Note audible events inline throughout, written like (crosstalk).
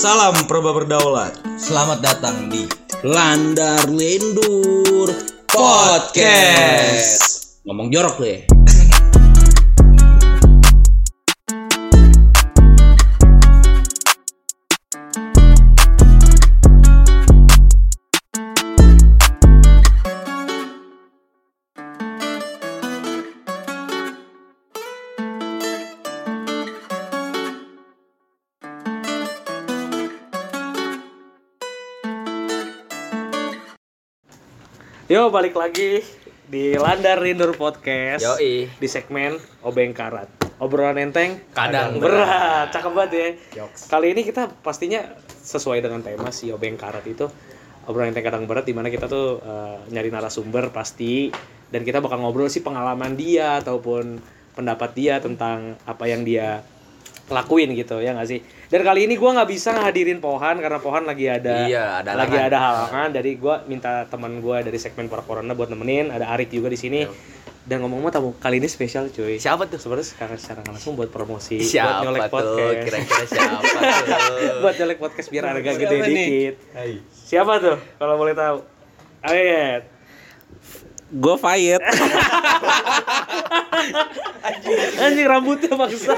Salam Perba Berdaulat. Selamat datang di Landar Lendur Podcast. Ngomong jorok lu ya. Yo balik lagi di Landar Rindur Podcast Yoi. di segmen Obeng Karat. Obrolan enteng Kadang berat. Cakep banget ya. Kali ini kita pastinya sesuai dengan tema si Obeng Karat itu obrolan enteng kadang berat di mana kita tuh eh, nyari narasumber pasti dan kita bakal ngobrol sih pengalaman dia ataupun pendapat dia tentang apa yang dia lakuin gitu ya nggak sih dan kali ini gua nggak bisa ngehadirin Pohan karena Pohan lagi ada Iya, ada lagi halangan. ada halangan jadi gua minta teman gua dari segmen para corona buat nemenin ada Arif juga di sini dan ngomong-ngomong tamu kali ini spesial cuy Siapa tuh? sebenarnya sekarang secara langsung buat promosi buat Siapa nyolek tuh? podcast Kira-kira siapa tuh? (laughs) buat nyolek podcast biar harga gede Siapa nih? dikit siapa tuh kalau boleh tahu Ayat Gue Fayet. (laughs) anjing. Rambutnya bangsa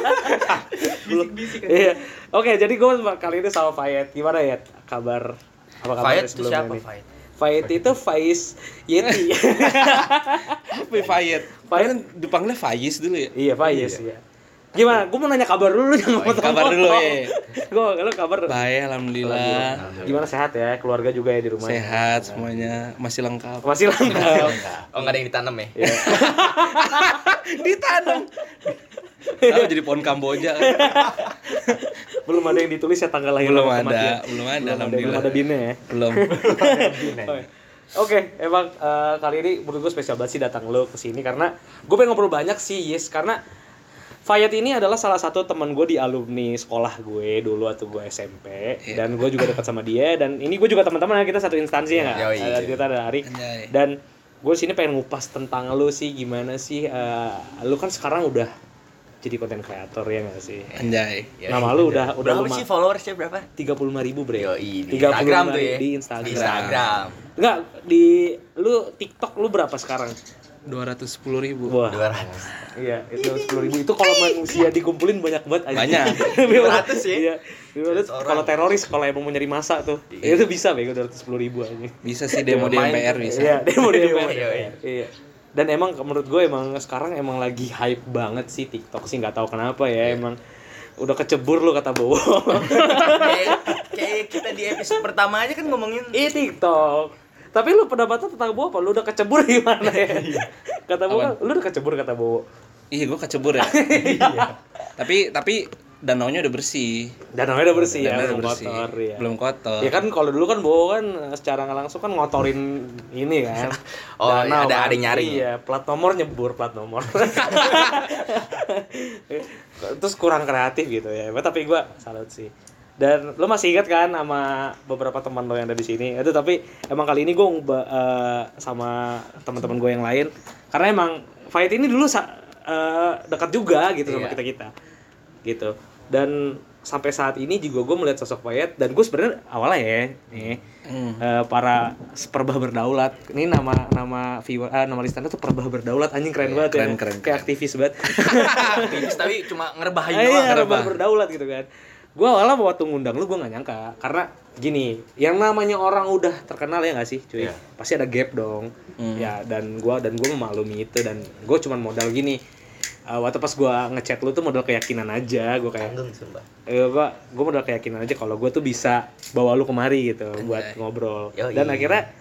bisik-bisik. Iya. Oke jadi gue kali ini sama Fayet. Gimana ya kabar? Apa kabar Fayet itu siapa Fayet? Fayet itu Faiz Yeti. (laughs) (laughs) Fayet? Fayet. Dipanggilnya Faiz dulu ya. iya Faiz ya gimana gue mau nanya kabar dulu jangan Oh, kabar dulu, ya. gue lo kabar Baik, alhamdulillah. gimana sehat ya keluarga juga ya di rumah Sehat semuanya, masih lengkap. masih lengkap Oh nggak ada yang ditanam ya? Iya. (laughs) Ditanam. Tahu jadi pohon Kamboja. kan? belum ada yang ditulis ya tanggal lahir belum sama ada, belum ada, belum ada belum alhamdulillah. ada binnya ya Belum. (laughs) Oke. Oke, emang eh, kali ini menurut gue spesial banget sih datang lo ke sini karena gue pengen ngobrol banyak sih, yes, karena Fayat ini adalah salah satu teman gue di alumni sekolah gue dulu waktu gue SMP Iya. dan gue juga dekat sama dia dan ini gue juga teman-teman kita satu instansi ya nggak? Yoi. Ada kita ada Ari Anjay. dan gue sini pengen ngupas tentang lo sih gimana sih eh, lo kan sekarang udah jadi konten kreator ya nggak sih? Anjay. Nama lu udah udah Berapa luma- sih followersnya berapa? tiga puluh lima ribu bre Yoi, di 35 Instagram tuh ya? di Instagram. Instagram. Enggak, di lu TikTok lu berapa sekarang? 210 ribu. Wah. 200. Iya, itu sepuluh ribu itu kalau manusia dikumpulin banyak banget aja. Banyak. (laughs) 200 ya? Iya. 200 orang. kalau teroris kalau emang mau nyari masa tuh, itu bisa bego dua ratus sepuluh ribu aja. Bisa sih demo di. MPR bisa. Iya, demo di Demo, MPR. iya, iya. Iya. Dan emang menurut gue emang sekarang emang lagi hype banget sih TikTok sih nggak tahu kenapa ya emang udah kecebur lu kata Bowo. (laughs) kayak, kayak kita di episode pertama aja kan ngomongin Iya TikTok. Tapi lu pendapatnya tentang Bowo apa? Lu udah kecebur (laughs) gimana ya? kata Bowo, kan, lu udah kecebur kata Bowo. Iya, gua kecebur ya. (laughs) tapi tapi danaunya udah bersih. Danaunya udah bersih ya, Danaunya belum udah bersih. kotor ya. Belum kotor. Ya kan kalau dulu kan Bowo kan eh, secara nggak langsung kan ngotorin (laughs) ini kan. Oh, ada- kan. ada nyaring Iya, plat nomor nyebur plat nomor. Terus kurang kreatif gitu ya. Tapi gua salut sih. Dan lo masih ingat kan sama beberapa teman lo yang ada di sini? Itu tapi emang kali ini gue sama teman-teman gue yang lain. Karena emang fight ini dulu eh, dekat juga gitu sama Iya. kita kita. Gitu. Dan sampai saat ini juga gue melihat sosok Fayet dan gue sebenarnya awalnya ya nih Hmm. eh, para perbah berdaulat. Ini nama nama viewer ah, nama listener tuh perbah berdaulat. Anjing keren banget keren, ya. keren, kayak aktivis banget. (laughs) Aktivis (laughs) tapi cuma ngerebahin Ah, iya, doang. perbah berdaulat gitu kan gue awalnya waktu ngundang lu gue gak nyangka. Karena gini yang namanya orang udah terkenal ya gak sih cuy? Iya. pasti ada gap dong. Ya dan gue dan gue memaklumi itu dan gue cuman modal gini. Eh, waktu pas gue ngechat lu tuh modal keyakinan aja gue kayak. Eh, gua gua modal keyakinan aja kalau gue tuh bisa bawa lu kemari gitu buat ngobrol. Yoi. dan akhirnya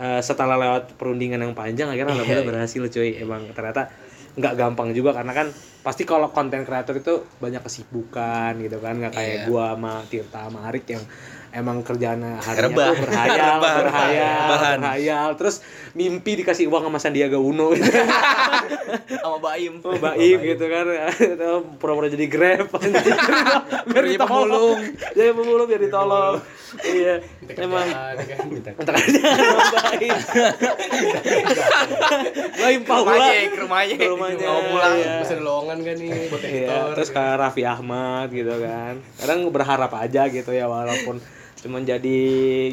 eh, setelah lewat perundingan yang panjang akhirnya alhamdulillah berhasil cuy. Emang ternyata nggak gampang juga karena kan pasti kalau konten kreator itu banyak kesibukan gitu kan nggak kayak Iya. gua sama Tirta sama Arik yang emang kerjaan harinya tuh berhayal, berhayal, Rebahan. berhayal, terus mimpi dikasih uang sama Sandiaga Uno gitu. (laughs) sama Baim. Oh, Baim gitu kan. Pura-pura jadi Grab. (laughs) biar ditolong. Jadi pemulung biar ditolong. iya. Emang minta sama Baim. (laughs) Baim Paula. Rumahnya, ke rumahnya. Ke. Mau pulang. Iya. ada lowongan kan nih buat Iya, editor terus kayak Raffi Ahmad gitu kan. Kadang berharap aja gitu ya walaupun cuma jadi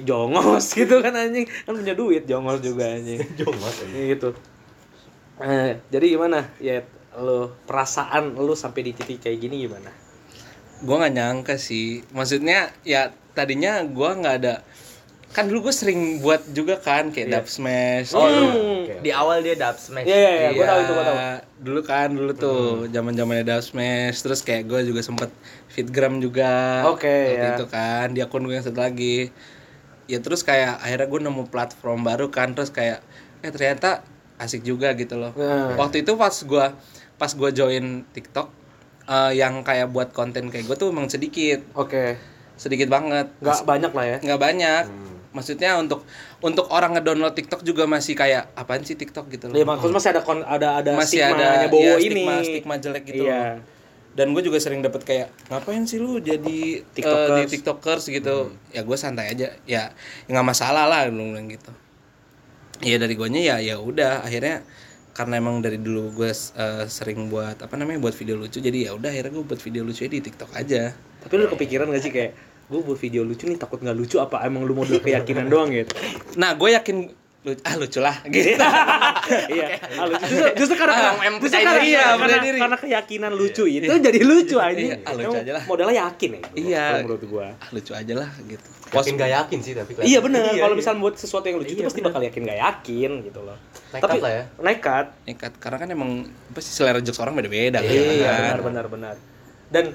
jongos (laughs) gitu kan anjing. Kan punya duit jongos juga anjing. (laughs) jongos gitu. Eh, jadi gimana? Ya lu perasaan lu sampai di titik kayak gini gimana? gue nggak nyangka sih maksudnya ya tadinya gue nggak ada kan dulu gue sering buat juga kan kayak Iya. dub smash Oh, gitu. Hmm. Di awal dia dub smash. Iya iya iya, gua tahu itu gua tahu. dulu kan dulu tuh zaman zamannya dub smash terus kayak gue juga sempet fitgram juga Oke, waktu ya. itu kan di akun gue yang satu lagi ya terus kayak akhirnya gue nemu platform baru kan terus kayak eh ternyata asik juga gitu loh Nah. waktu itu pas gue pas gue join TikTok eh, yang kayak buat konten kayak gue tuh emang sedikit Oke. sedikit banget Nggak banyak lah ya. nggak banyak maksudnya untuk untuk orang ngedownload TikTok juga masih kayak apaan sih TikTok gitu Iya, loh maksudnya masih ada kon, ada ada masih ada Bowo ya, ini. stigma stigma jelek gitu Iya. loh. dan gue juga sering dapet kayak ngapain sih lu jadi TikTokers. TikTokers, di tiktokers gitu ya gue santai aja ya nggak masalah lah lu bilang gitu ya dari guanya ya ya udah akhirnya karena emang dari dulu gue eh, sering buat apa namanya buat video lucu jadi ya udah akhirnya gue buat video lucu di TikTok aja Tapi lu kepikiran gak sih kayak gue buat video lucu nih takut nggak lucu apa emang lu model keyakinan (laughs) doang gitu? nah gue yakin lu- ah lucu lah gitu (laughs) iya. Ah, lucu. Justru, justru karena Ah, emang justru percaya karena, diri, iya, ya, karena, diri. karena keyakinan lucu itu jadi lucu aja. Iya, ah, lucu aja lah. Modalnya yakin ya. Iya. menurut gua. ah, lucu aja lah gitu yakin gak yakin sih tapi Iya bener, Iya, kalau iya. misalnya buat sesuatu yang lucu itu Iya, pasti bakal yakin gak yakin gitu loh. Nekat Tapi lah ya. Nekat. nekat karena kan emang apa sih selera jokes orang beda-beda kan Iya, kan? benar benar benar. Dan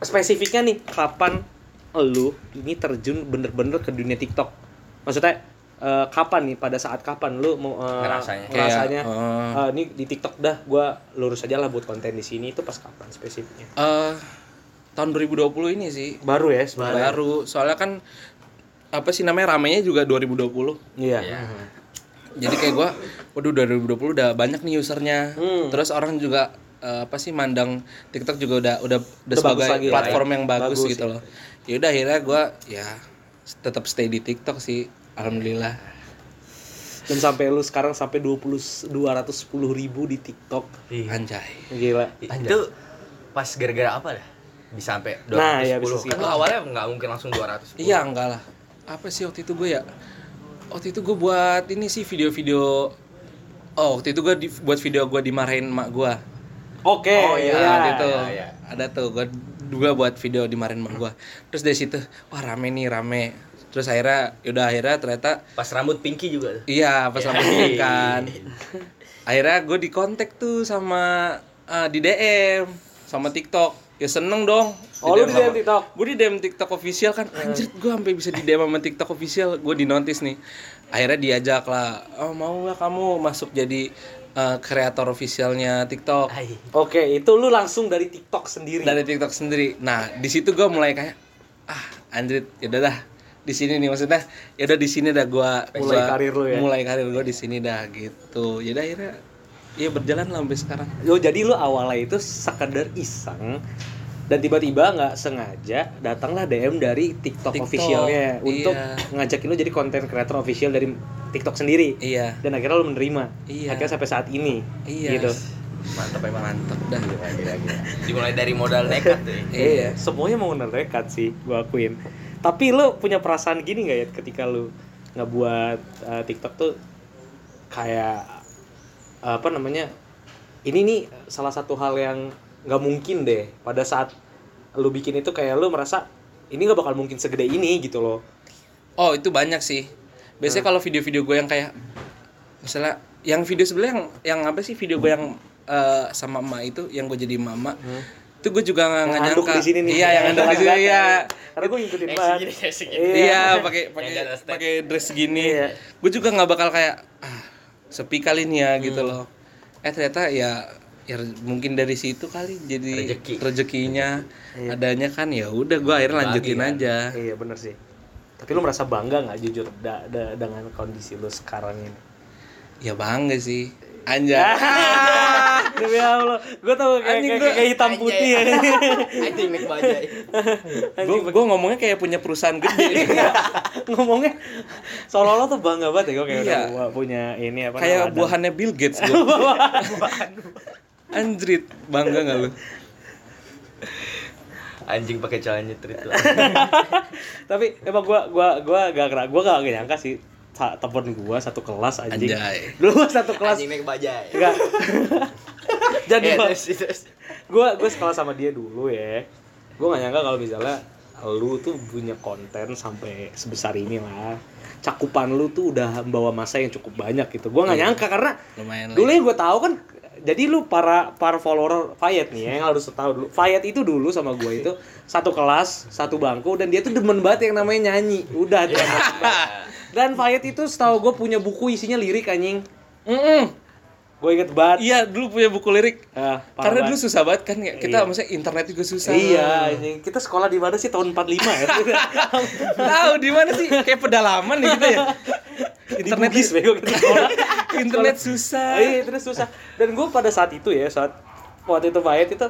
spesifiknya nih kapan lu ini terjun bener-bener ke dunia TikTok? Maksudnya eh, kapan nih pada saat kapan lu mau eh, Ngerasanya. ngerasanya Kayak, eh, eh, ini di TikTok dah gua lurus aja lah buat konten di sini itu pas kapan spesifiknya? Eh, tahun 2020 ini sih Baru ya sebenarnya. baru soalnya kan apa sih namanya ramenya juga 2020 Iya. Iya. jadi kayak gua waduh 2020 udah banyak nih usernya Hmm. terus orang juga eh, apa sih mandang TikTok juga udah udah udah, Udah sebagai lah, platform ya. yang bagus, Bagus, gitu ya. loh ya udah akhirnya gua ya tetap stay di TikTok sih alhamdulillah Dan sampai lu sekarang sampai 20 210 ribu di TikTok. anjay Gila. Itu pas gara-gara apa dah? Bisa sampai 210. Nah, ya, bisa kan lu awalnya nggak mungkin langsung 210. Iya enggak lah. Apa sih waktu itu gue ya? Waktu itu gue buat ini sih video-video. Oh waktu itu gue di, buat video gue dimarahin emak gue. Oke. Oh, iya. iya. gitu. iya, iya. Ada tuh gue juga buat video dimarahin emak gue. Terus dari situ wah rame nih rame. Terus akhirnya yaudah akhirnya ternyata Pas rambut pinky juga tuh. iya pas Iya. rambut ini kan. Akhirnya gue di kontak tuh sama eh, di DM sama TikTok. Ya seneng dong. Oh, lu di DM sama- TikTok? gue di DM TikTok official kan anjir gue sampai bisa di DM sama TikTok official gue di notice nih akhirnya diajak lah oh mau nggak kamu masuk jadi eh, kreator officialnya TikTok Hai. Oke, itu lu langsung dari TikTok sendiri. dari TikTok sendiri nah di situ gue mulai kayak ah anjir yaudah dah di sini nih maksudnya yaudah di sini dah gue Mulai karir lu ya? mulai karir gue di sini dah gitu yaudah akhirnya ya berjalan lah sampai sekarang Yo, jadi lu awalnya itu sekedar iseng dan tiba-tiba nggak sengaja datanglah DM dari TikTok, TikTok, officialnya untuk iya. ngajakin lu jadi konten creator official dari TikTok sendiri. iya Dan akhirnya lu menerima. Iya. Akhirnya sampai saat ini. iya Gitu. Mantap emang. mantap dah Dimulai dari modal nekat tuh. ya. (laughs) iya Semuanya mau nekat sih, gua akuin. Tapi lu punya perasaan gini nggak ya ketika lu ngebuat uh, TikTok tuh kayak apa namanya? Ini nih salah satu hal yang nggak mungkin deh pada saat lu bikin itu kayak lu merasa ini nggak bakal mungkin segede ini gitu loh. Oh itu banyak sih. Biasanya kalau video-video gue yang kayak misalnya yang video sebelah yang yang apa sih video gue yang eh, sama emak itu yang gue jadi mama itu gue juga nggak nyangka. di sini nih. Iya yang anduk di sini iya. Karena gue ngikutin banget. segini, segini. Iya pakai pakai pakai dress gini. Iya. Gue juga nggak bakal kayak ah sepi kali nih ya gitu loh. Eh ternyata ya ya mungkin dari situ kali jadi Rezeki. rezekinya Iya. adanya kan ya udah gue akhirnya lanjutin kan. aja. Iya bener sih. Tapi lu merasa bangga nggak jujur da- da- dengan kondisi lu sekarang ini? Ya bangga sih. Anjay. (laughs) Demi Allah, gue tau kayak, Anjing, kayak, gua- kayak hitam putih ya. (laughs) Anjing naik bajai. gue gue ngomongnya kayak punya perusahaan gede. (laughs) Ngomongnya seolah-olah tuh bangga banget ya gue kayak Iya. udah punya ini apa kayak namanya, buahannya Bill Gates gue. Anjrit, bangga gak lu? Anjing pakai celana nyetrit lah. (laughs) tapi emang gua gua gua gak kera gua gak nyangka sih temen gua satu kelas anjing Anjay. dulu gua satu kelas Anjing naik bajai. enggak (laughs) jadi gua, terus, terus. gua gua sekolah sama dia dulu ya gua gak nyangka kalau misalnya lu tuh punya konten sampai sebesar ini lah cakupan lu tuh udah membawa masa yang cukup banyak gitu gua nggak nyangka karena Lumayan dulu yang gue tahu kan jadi lu para para follower Fayet nih ya, yang harus tahu dulu Fayet itu dulu sama gue itu satu kelas satu bangku dan dia tuh demen banget yang namanya nyanyi udah tuh dan Fayet itu setahu gue punya buku isinya lirik anjing Mm-mm. gue inget banget Iya, dulu punya buku lirik. Ah, parah Karena dulu banget. susah banget kan ya. Kita Iya. maksudnya internet juga susah. iya anjing kita sekolah di mana sih tahun 45 ya (laughs) Tahu di mana sih? Kayak pedalaman nih kita ya. di Internet Bugis bego kita sekolah (laughs) internet susah. Iya, terus susah. Dan gue pada saat itu ya, saat waktu itu Fayet itu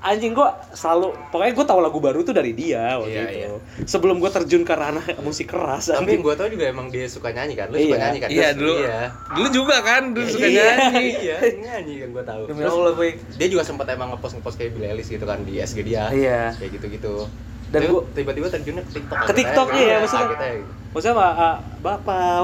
anjing gue selalu pokoknya gue tahu lagu baru tuh dari dia waktu Iya, itu. Sebelum gue terjun ke ranah musik keras. Tapi anjing. yang gue tau juga emang dia suka nyanyi kan. Lu Iya. suka nyanyi kan? Iya dulu. Iya. Dulu juga kan dulu suka Iya. nyanyi. (laughs) Iya, nyanyi kan gue tahu. Demi Terus Allah gue. dia juga sempat emang ngepost ngepost kayak Billie Eilish gitu kan di SG dia. Iya. Kayak gitu-gitu. Dan Dan gua- tiba-tiba terjunnya ke TikTok. Ke TikTok, iya, maksudnya. Kagetnya gitu. Maksudnya Pak, ah, Bapak.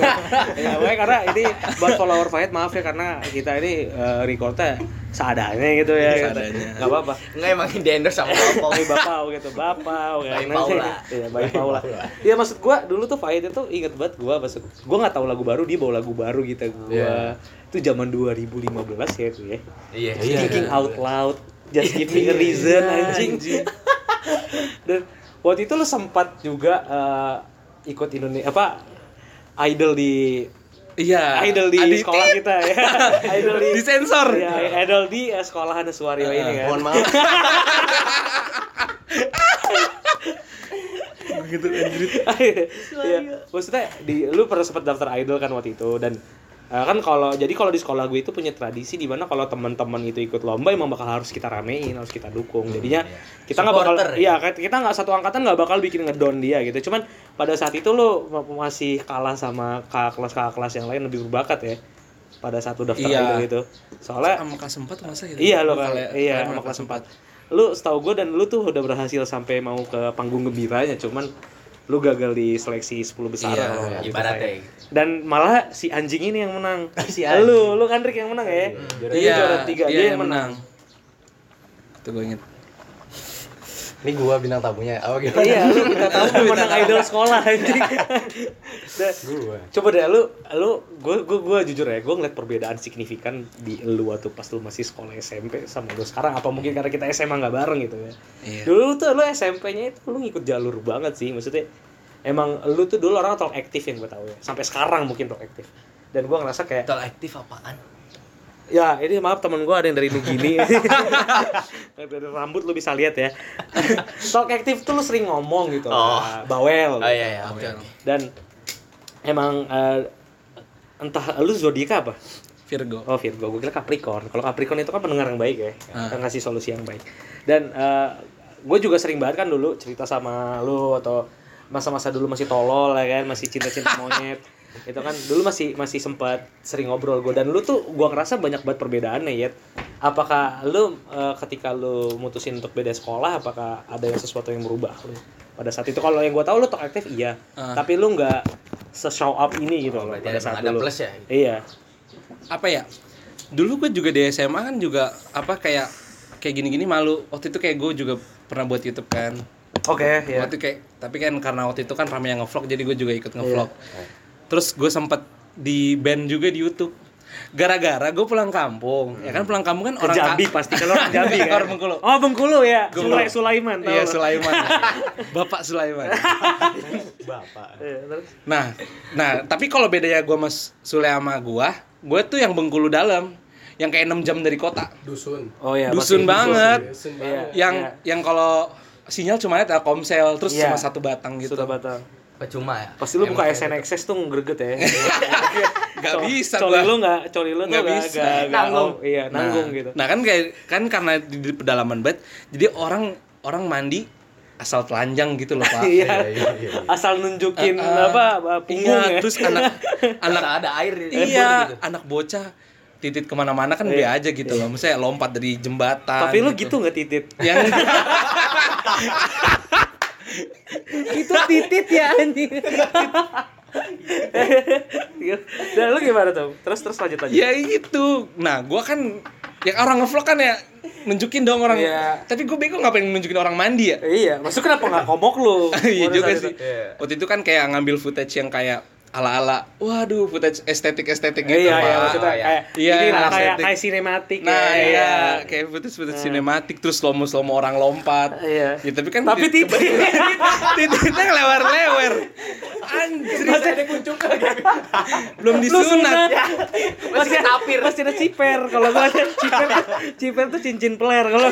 (laughs) ya, pokoknya karena ini buat follower Fayet maaf ya karena kita ini eh, recordnya seadanya gitu ya. Seadanya. Gak apa-apa. Enggak emang di endorse sama. (laughs) Bayi bapak gitu, bapak Bayi Paula. (laughs) Iya, bayi Paula. Iya maksud gua dulu tuh Fahid itu inget banget gua maksud gua nggak tahu lagu baru dia bawa lagu baru gitu gua. Iya. Itu zaman 2015 ya itu ya. Iya. Thinking out loud, just give me a reason anjing. (laughs) Dan waktu itu lu sempat juga eh, ikut Indonesia apa idol di Iya. idol di Adit. sekolah kita ya. (laughs) idol di Disensor. Ya, idol di eh, sekolahan Suwario ini kan. Mohon maaf. Gitu anjrit. (laughs) Iya, maksudnya di lu pernah sempat daftar idol kan waktu itu dan eh, kan kalau jadi kalau di sekolah gue itu punya tradisi di mana kalau teman-teman itu ikut lomba emang bakal harus kita ramein, harus kita dukung. Jadinya kita nggak bakal Supporter, iya kita nggak satu angkatan nggak bakal bikin ngedon dia gitu. Cuman pada saat itu lu ma- masih kalah sama kakak kelas kakak kelas yang lain lebih berbakat ya pada saat lu daftar Iya. itu. Soalnya Sama kelas 4 masa gitu. Iya lo kan, iya sama kelas 4 Lu setahu gue dan lu tuh udah berhasil sampai mau ke panggung gembiranya Cuman lu gagal di seleksi 10 besar Iya, kalau nggak ibaratnya. salah ya. Dan malah si anjing ini yang menang (laughs) Si anjing. Lu, lu kan Rick yang menang ya juara Dia juara tiga, iya, dia yang yang menang Itu gue inget. Ini gua bintang tamunya. Oh gitu. Iya, lu kita tahu menang idol sekolah anjing Gua. Coba deh lu, lu, gue gue gue jujur ya, gue ngeliat perbedaan signifikan di lu waktu pas lu masih sekolah SMP sama lu sekarang. Apa mungkin karena kita SMA nggak bareng gitu ya? Iya. Dulu tuh lu SMP-nya itu lu ngikut jalur banget sih, maksudnya emang lu tuh dulu orang talk aktif yang gue tahu ya. Sampai sekarang mungkin talk aktif. Dan gue ngerasa kayak, Tol aktif apaan? Ya ini maaf temen gue ada yang dari Nugini. (laughs) dari rambut lu bisa lihat ya. talk aktif tuh lu sering ngomong gitu, Oh. lah. bawel. Oh iya iya, oke oke. Dan emang eh, entah lu zodiak apa? Virgo. Oh Virgo, gue kira Capricorn. Kalau Capricorn itu kan pendengar yang baik ya, yang ngasih solusi yang baik. Dan gue juga sering banget kan dulu cerita sama lu atau masa-masa dulu masih tolol ya kan, masih cinta-cinta monyet. Itu kan dulu masih masih sempat sering ngobrol gue dan lu tuh gua ngerasa banyak banget perbedaannya ya. Apakah lu eh, ketika lu mutusin untuk beda sekolah, apakah ada yang sesuatu yang berubah lu pada saat itu? Kalau yang gue tahu lu talk aktif iya, Ah. tapi lu nggak se-show up ini gitu Oh, loh pada ada, saat ada dulu. plus ya? Iya. apa ya dulu gue juga di SMA kan juga apa kayak kayak gini-gini malu waktu itu kayak gue juga pernah buat YouTube kan Oke, ya. waktu kayak tapi kan karena waktu itu kan ramai yang ngevlog jadi gue juga ikut ngevlog Iya. Terus gue sempet di band juga di YouTube gara-gara gue pulang kampung ya kan pulang kampung kan orang Jambi ka- pasti kan orang (laughs) Jambi kan. Orang Bengkulu. Oh, Bengkulu ya. Gua Sulai. Sulaiman tahu iya. Sulaiman (laughs) Bapak Sulaiman (laughs) Bapak. Iya, terus? Nah, nah tapi kalau bedanya gue mas Sule sama gue, gue tuh yang Bengkulu dalam, yang kayak 6 jam dari kota, Dusun. Oh iya, dusun banget, Dusun Iya. banget. yang yang kalau sinyal cuma ada Telkomsel, terus Iya. cuma satu batang gitu. Sudah batal. Percuma ya. Pasti lu buka SNXS tuh greget ya. (laughs) Gak bisa Coli lu nggak, coli lu Nggak nggak bisa. nggak- nggak- Nanggung. oh, Iya, nanggung nah, gitu. Nah kan kayak kan karena di, pedalaman banget, jadi orang orang mandi asal telanjang gitu loh pak. (laughs) Iya. Iya, iya, iya. Asal nunjukin Ah, ah. apa apa, punggung Iya, ya. terus anak (laughs) anak ada air di iya gitu. anak bocah titit ke mana-mana kan be Iya. aja gitu loh. Misalnya lompat dari jembatan. Tapi lu gitu nggak titit? Yang itu titit ya anjing. Dan lu gimana tuh? Terus terus lanjut lanjut. ya itu. Nah gua kan yang orang ngevlog kan ya nunjukin dong orang. Iya. Tapi gue bego ngapain nunjukin orang mandi ya? Iya, maksud kenapa nggak komok lu? (laughs) iya juga sih. itu. Iya. Waktu itu kan kayak ngambil footage yang kayak ala-ala, waduh footage estetik-estetik gitu, Iya, iya, maksudnya iya. kayak Iya, kayak kayak sinematik Nah, ya. iya, kayak footage-footage sinematik terus slow-mo slow-mo orang lompat. Iya. Ya, tapi kan Tapi (laughs) titit. titiknya lewer-lewer. Anjir, Masih ada lagi. belum Lu disunat. sunat. Masih tapir. Masih ada ciper. Kalau gua ada ciper, ciper tuh cincin peler. Kalau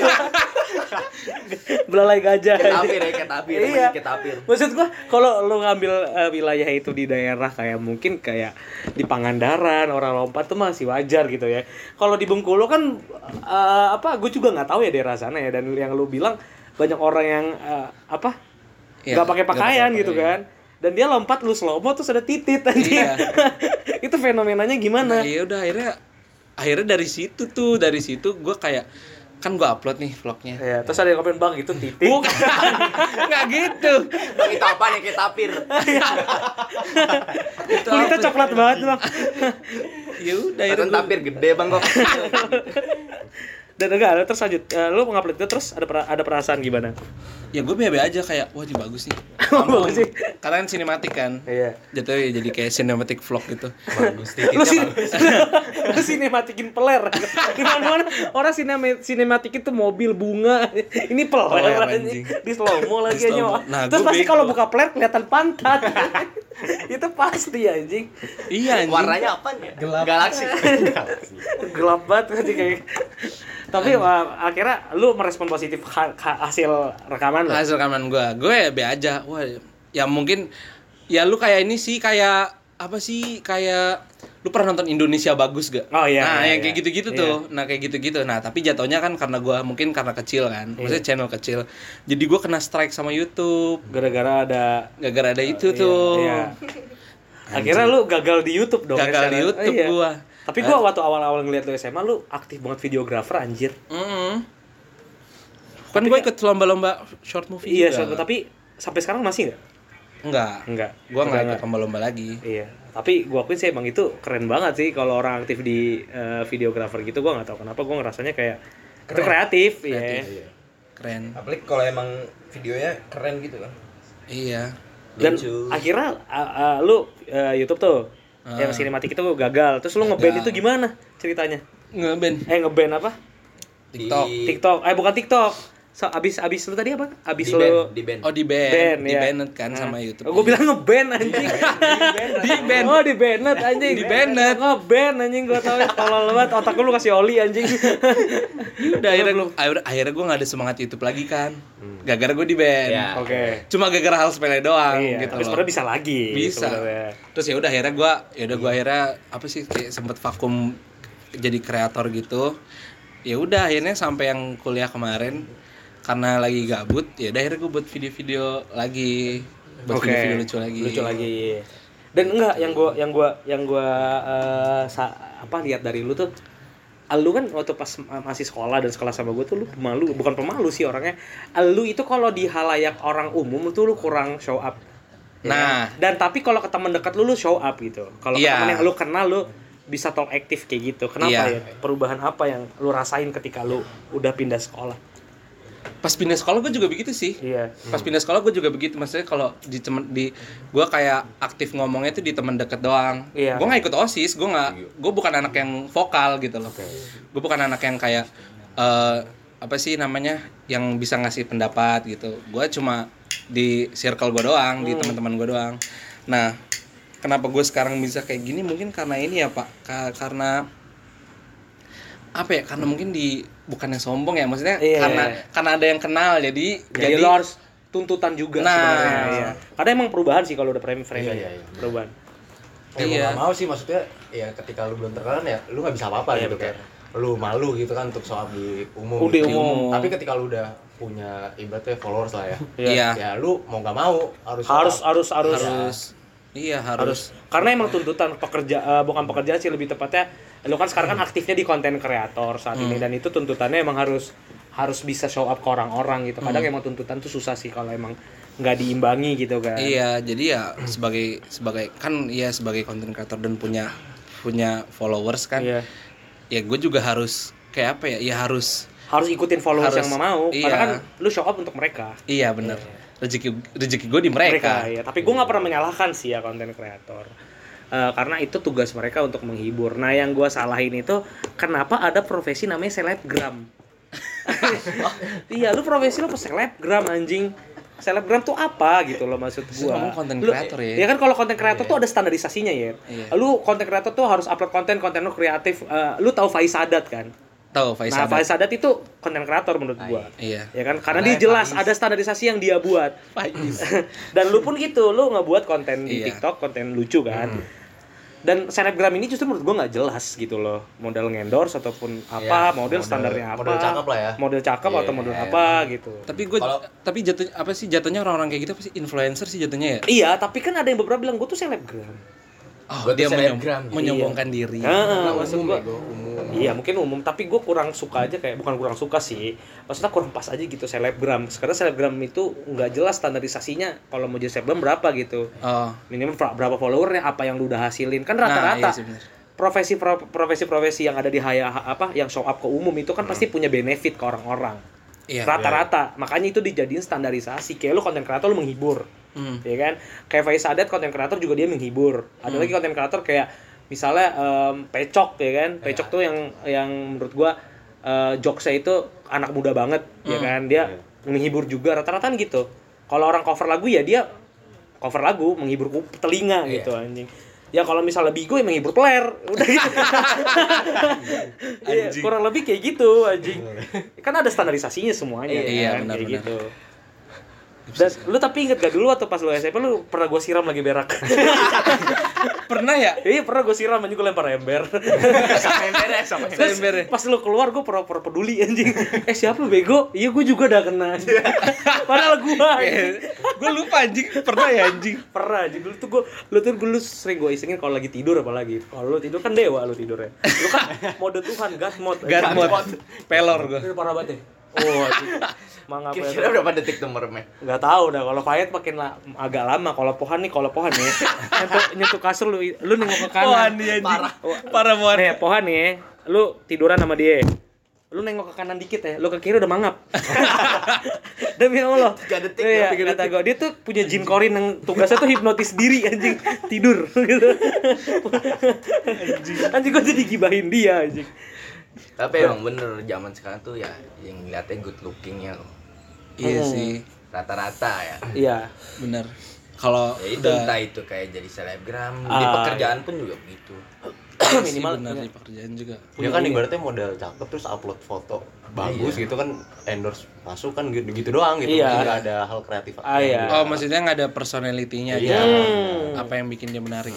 belalai gajah. Tapir ya, kayak tapir. Iya. Masih kayak tapir. Maksud gua kalau lu ngambil eh, wilayah itu di daerah kayak mungkin kayak di Pangandaran orang lompat tuh masih wajar gitu ya. Kalau di Bengkulu kan eh, apa gue juga nggak tahu ya daerah sana ya dan yang lu bilang banyak orang yang eh, apa Iya, nggak pakai nggak pakaian pakai gitu pakaian. kan. Dan dia lompat lu slow mo terus ada titit anjing. Iya. (laughs) itu fenomenanya gimana? Nah, ya udah akhirnya akhirnya dari situ tuh, dari situ gue kayak kan gue upload nih vlognya. Ya, terus ada yang komen bang itu titit. Bukan, (laughs) nggak gitu. Bang (laughs) itu apa nih kayak tapir? Kulitnya coklat banget bang. Ya udah tapir gede bang kok. Dan enggak, terus lanjut. Eh, lu ngupload itu terus ada ada perasaan gimana? ya gue bebe aja kayak wah ini bagus nih. (laughs) Bagus sih. Karena kan sinematik kan. Iya. Jatuhnya jadi kayak cinematic vlog gitu. Bagus (laughs) lu (laughs) lu sinematikin peler di mana mana orang sinema, sinematik itu mobil bunga ini peler anjing. di slow mo lagi aja Nah, terus pasti kalau buka peler kelihatan pantat itu pasti anjing iya anjing. Warnanya apa nih? Gelap. Galaksi. gelap banget kayak tapi wah, akhirnya lu merespon positif ha- ha- hasil rekaman lu hasil rekaman gue gue ya be aja wah ya mungkin ya lu kayak ini sih kayak apa sih kayak lu pernah nonton Indonesia bagus gak? Oh, iya, Nah iya, yang iya. kayak gitu-gitu Iya. tuh, nah kayak gitu-gitu. Nah tapi jatuhnya kan karena gua mungkin karena kecil kan, Iya. maksudnya channel kecil, jadi gua kena strike sama YouTube. gara-gara ada Gara-gara ada itu Iya, tuh. iya. akhirnya lu gagal di YouTube dong Gagal ya, di? YouTube Iya. gua. Tapi gua waktu awal-awal ngeliat lu SMA lu aktif banget videografer anjir Mm-mm. Kan gua ikut lomba-lomba short movie Iya, juga. so- tapi sampai sekarang masih nggak? enggak. Enggak. Gua Udah nggak ikut lomba-lomba lagi. Iya. Tapi gua akuin sih emang itu keren banget sih kalau orang aktif di eh, videografer gitu. Gua nggak tahu kenapa gua ngerasanya kayak itu kreatif, ya. Kreatif. Keren. Apalagi kalau emang videonya keren gitu kan. Iya. Dan Lucu. akhirnya ah, ah, lu eh, YouTube tuh Ah. yang sinematik itu gagal. Terus lu ngeband itu gimana ceritanya? Ngeband Eh ngeband apa? TikTok. Di- TikTok. Eh bukan TikTok. So, abis abis lu tadi apa? Abis di lu band, di band. Oh di band, band di ya. banned kan sama YouTube. Gue bilang ngeband anjing. Di band. Oh di banned anjing. Di banned. Ngeband anjing gue tau kalau lewat otak lu kasih oli anjing. (laughs) udah akhirnya akhirnya, akhirnya gue gak ada semangat YouTube lagi kan gara-gara gue di band Ya. Oke. cuma gara-gara hal sepele doang Iya, gitu tapi loh. sebenarnya bisa lagi. bisa sebenarnya. terus ya udah akhirnya gue ya udah gue akhirnya apa sih kayak sempet vakum jadi kreator gitu ya udah akhirnya sampai yang kuliah kemarin karena lagi gabut ya udah akhirnya gue buat video-video lagi buat Oke. video-video lucu lagi Lucu lagi. Dan enggak yang gua yang gua yang gua eh, sa- apa lihat dari lu tuh lu kan waktu pas ma- masih sekolah dan sekolah sama gue tuh lu pemalu bukan pemalu sih orangnya lu itu kalau di halayak orang umum tuh lu kurang show up Ya Nah. kan? dan tapi kalau ke teman dekat lu lu show up gitu kalau Iya. teman yang lu kenal lu bisa talk aktif kayak gitu kenapa Iya. ya perubahan apa yang lu rasain ketika lu udah pindah sekolah pas pindah sekolah gue juga begitu sih. Iya. Pas pindah sekolah gue juga begitu maksudnya kalau di temen di gue kayak aktif ngomongnya tuh di temen deket doang. Iya. gue nggak ikut osis gue nggak gue bukan anak yang vokal gitu loh. Gue bukan anak yang kayak eh apa sih namanya yang bisa ngasih pendapat gitu. Gue cuma di circle gue doang di teman-teman gue doang. Nah kenapa gue sekarang bisa kayak gini? Mungkin karena ini ya pak. Ka- karena apa ya karena mungkin di bukannya sombong ya maksudnya Iya. karena karena ada yang kenal jadi jadi, lu harus tuntutan juga Nah. sebenarnya ya. Karena emang perubahan sih kalau udah frame frame Iya, iya, iya. perubahan. Ya, Iya. iya. mau sih maksudnya ya ketika lu belum terkenal ya lu nggak bisa apa-apa Iya, gitu betul. kayak lu malu gitu kan untuk soal di umum. Udah gitu. umum. Tapi ketika lu udah punya ibaratnya followers lah ya. Iya. Ya lu mau nggak mau harus Harus up. harus harus harus iya harus harus karena emang tuntutan pekerja eh, bukan pekerjaan sih lebih tepatnya lu kan sekarang kan aktifnya di konten kreator saat ini dan itu tuntutannya emang harus harus bisa show up ke orang-orang gitu kadang emang tuntutan tuh susah sih kalau emang nggak diimbangi gitu kan Iya, jadi ya sebagai sebagai kan ya sebagai konten creator dan punya punya followers kan. Iya. Ya gue juga harus kayak apa ya? Ya harus harus ikutin followers Harus, yang mau karena iya. kan lu show up untuk mereka iya bener Rezeki rezeki gue di mereka. ya tapi gue nggak pernah menyalahkan sih ya konten kreator Eh, karena itu tugas mereka untuk menghibur nah yang gue salahin itu kenapa ada profesi namanya selebgram iya lu profesi lu apa selebgram anjing selebgram tuh apa gitu loh maksud gua. ngomong content Lu- creator ya? Ya kan kalau konten kreator tuh ada standarisasinya ya. Iya. Lu konten kreator tuh harus upload konten, konten lu kreatif. Eh, lu tahu Faiz Sadat kan? Tahu Faiz nah, Sadat? Faiz Sadat itu konten kreator menurut gua. Iya. Ya kan? Karena Karena dia jelas Faiz. ada standarisasi yang dia buat. Faiz. (laughs) Dan lu pun gitu, lu ngebuat konten di Iya. TikTok, konten lucu kan. Dan selebgram ini justru menurut gua nggak jelas gitu loh. Model ngendorse ataupun apa, Iya, model, model- standarnya apa. model cakep lah ya. Model cakep Iya, atau model iya. apa gitu. Tapi gue tapi jatuh apa sih jatuhnya orang-orang kayak gitu apa sih influencer sih jatuhnya ya? Iya, tapi kan ada yang beberapa bilang gua tuh selebgram. Oh, Gua dia menyom- selebgram. menyombongkan diri. Heeh, Karena maksud gua. ya, gua, umum. Iya mungkin umum, tapi gue kurang suka aja kayak bukan kurang suka sih, maksudnya kurang pas aja gitu selebgram. Karena selebgram itu nggak jelas standarisasinya kalau mau jadi selebgram berapa gitu. Oh. Minimal berapa followernya, apa yang lu udah hasilin. Kan Nah, rata-rata iya sih bener. profesi pro- profesi-profesi yang ada di haya apa yang show up ke umum itu kan pasti punya benefit ke orang-orang. Iya. Rata-rata, makanya itu dijadiin standarisasi. Kayak lu konten kreator lu menghibur, Hmm. ya kan? Kayak Faiz Sadat konten kreator juga dia menghibur. Ada lagi konten kreator kayak misalnya em, Pecok ya kan? Pecok tuh yang yang menurut gua eh, jokesnya itu anak muda banget, ya kan? Dia menghibur juga rata-rata gitu. Kalau orang cover lagu ya dia cover lagu menghibur telinga gitu anjing. Ya kalau misalnya Bigo ya menghibur player, udah gitu. (laughs) Iya, kurang lebih kayak gitu anjing. Kan ada standarisasinya semuanya Iya, kan? benar, kayak benar. gitu. Dan lu tapi inget gak dulu waktu pas lu SMP lu pernah gue siram lagi berak? (laughs) Pernah ya? Iya pernah gue siram anjing gue lempar ember. Sama yang beres, sama Ember ya? pas lu keluar gue pura-pura peduli anjing. Eh siapa lu bego? Iya gue juga udah kena. (laughs) Padahal gue gue lupa anjing. Pernah ya anjing? pernah anjing dulu tuh gue lu tuh dulu sering gue isengin kalau lagi tidur apalagi kalau lu tidur kan dewa lu tidurnya lu kan (laughs) mode Tuhan God mode God mode. Pelor gue. Parah banget ya oh anjing mangap ya Kira-kira berapa detik tuh meremnya? nggak tahu dah kalau payet makin la- agak lama. Kalau pohan nih kalau pohan nih (laughs) nyentuh, nyentuh kasur lu lu nengok ke kanan. Pohan dia anjing. Parah. Parah Pohan. nih pohan nih lu tiduran sama dia. Lu nengok ke kanan dikit ya lu ke kiri udah mangap. (laughs) Demi allah. Tiga detik iya, ya, tiga kata gua dia tuh punya jin korin yang tugasnya tuh hipnotis diri anjing. Tidur (laughs) gitu. Anjing gua jadi gibahin dia anjing. Tapi emang bener zaman sekarang tuh ya yang ngeliatnya good lookingnya loh. Iya Hmm. sih. Rata-rata ya. iya Bener. Kalau Ya itu udah entah itu kayak jadi selebgram, di Ah, pekerjaan pun juga begitu. minimal minimal bener punya- di pekerjaan juga. Dia kan ibaratnya model cakep terus upload foto bagus gitu kan endorse masuk kan gitu, gitu doang gitu. Iya. Nggak ada hal kreatif. Ah, iya. Oh, maksudnya nggak ada personality-nya Iya. Hmm. Apa yang bikin dia menarik?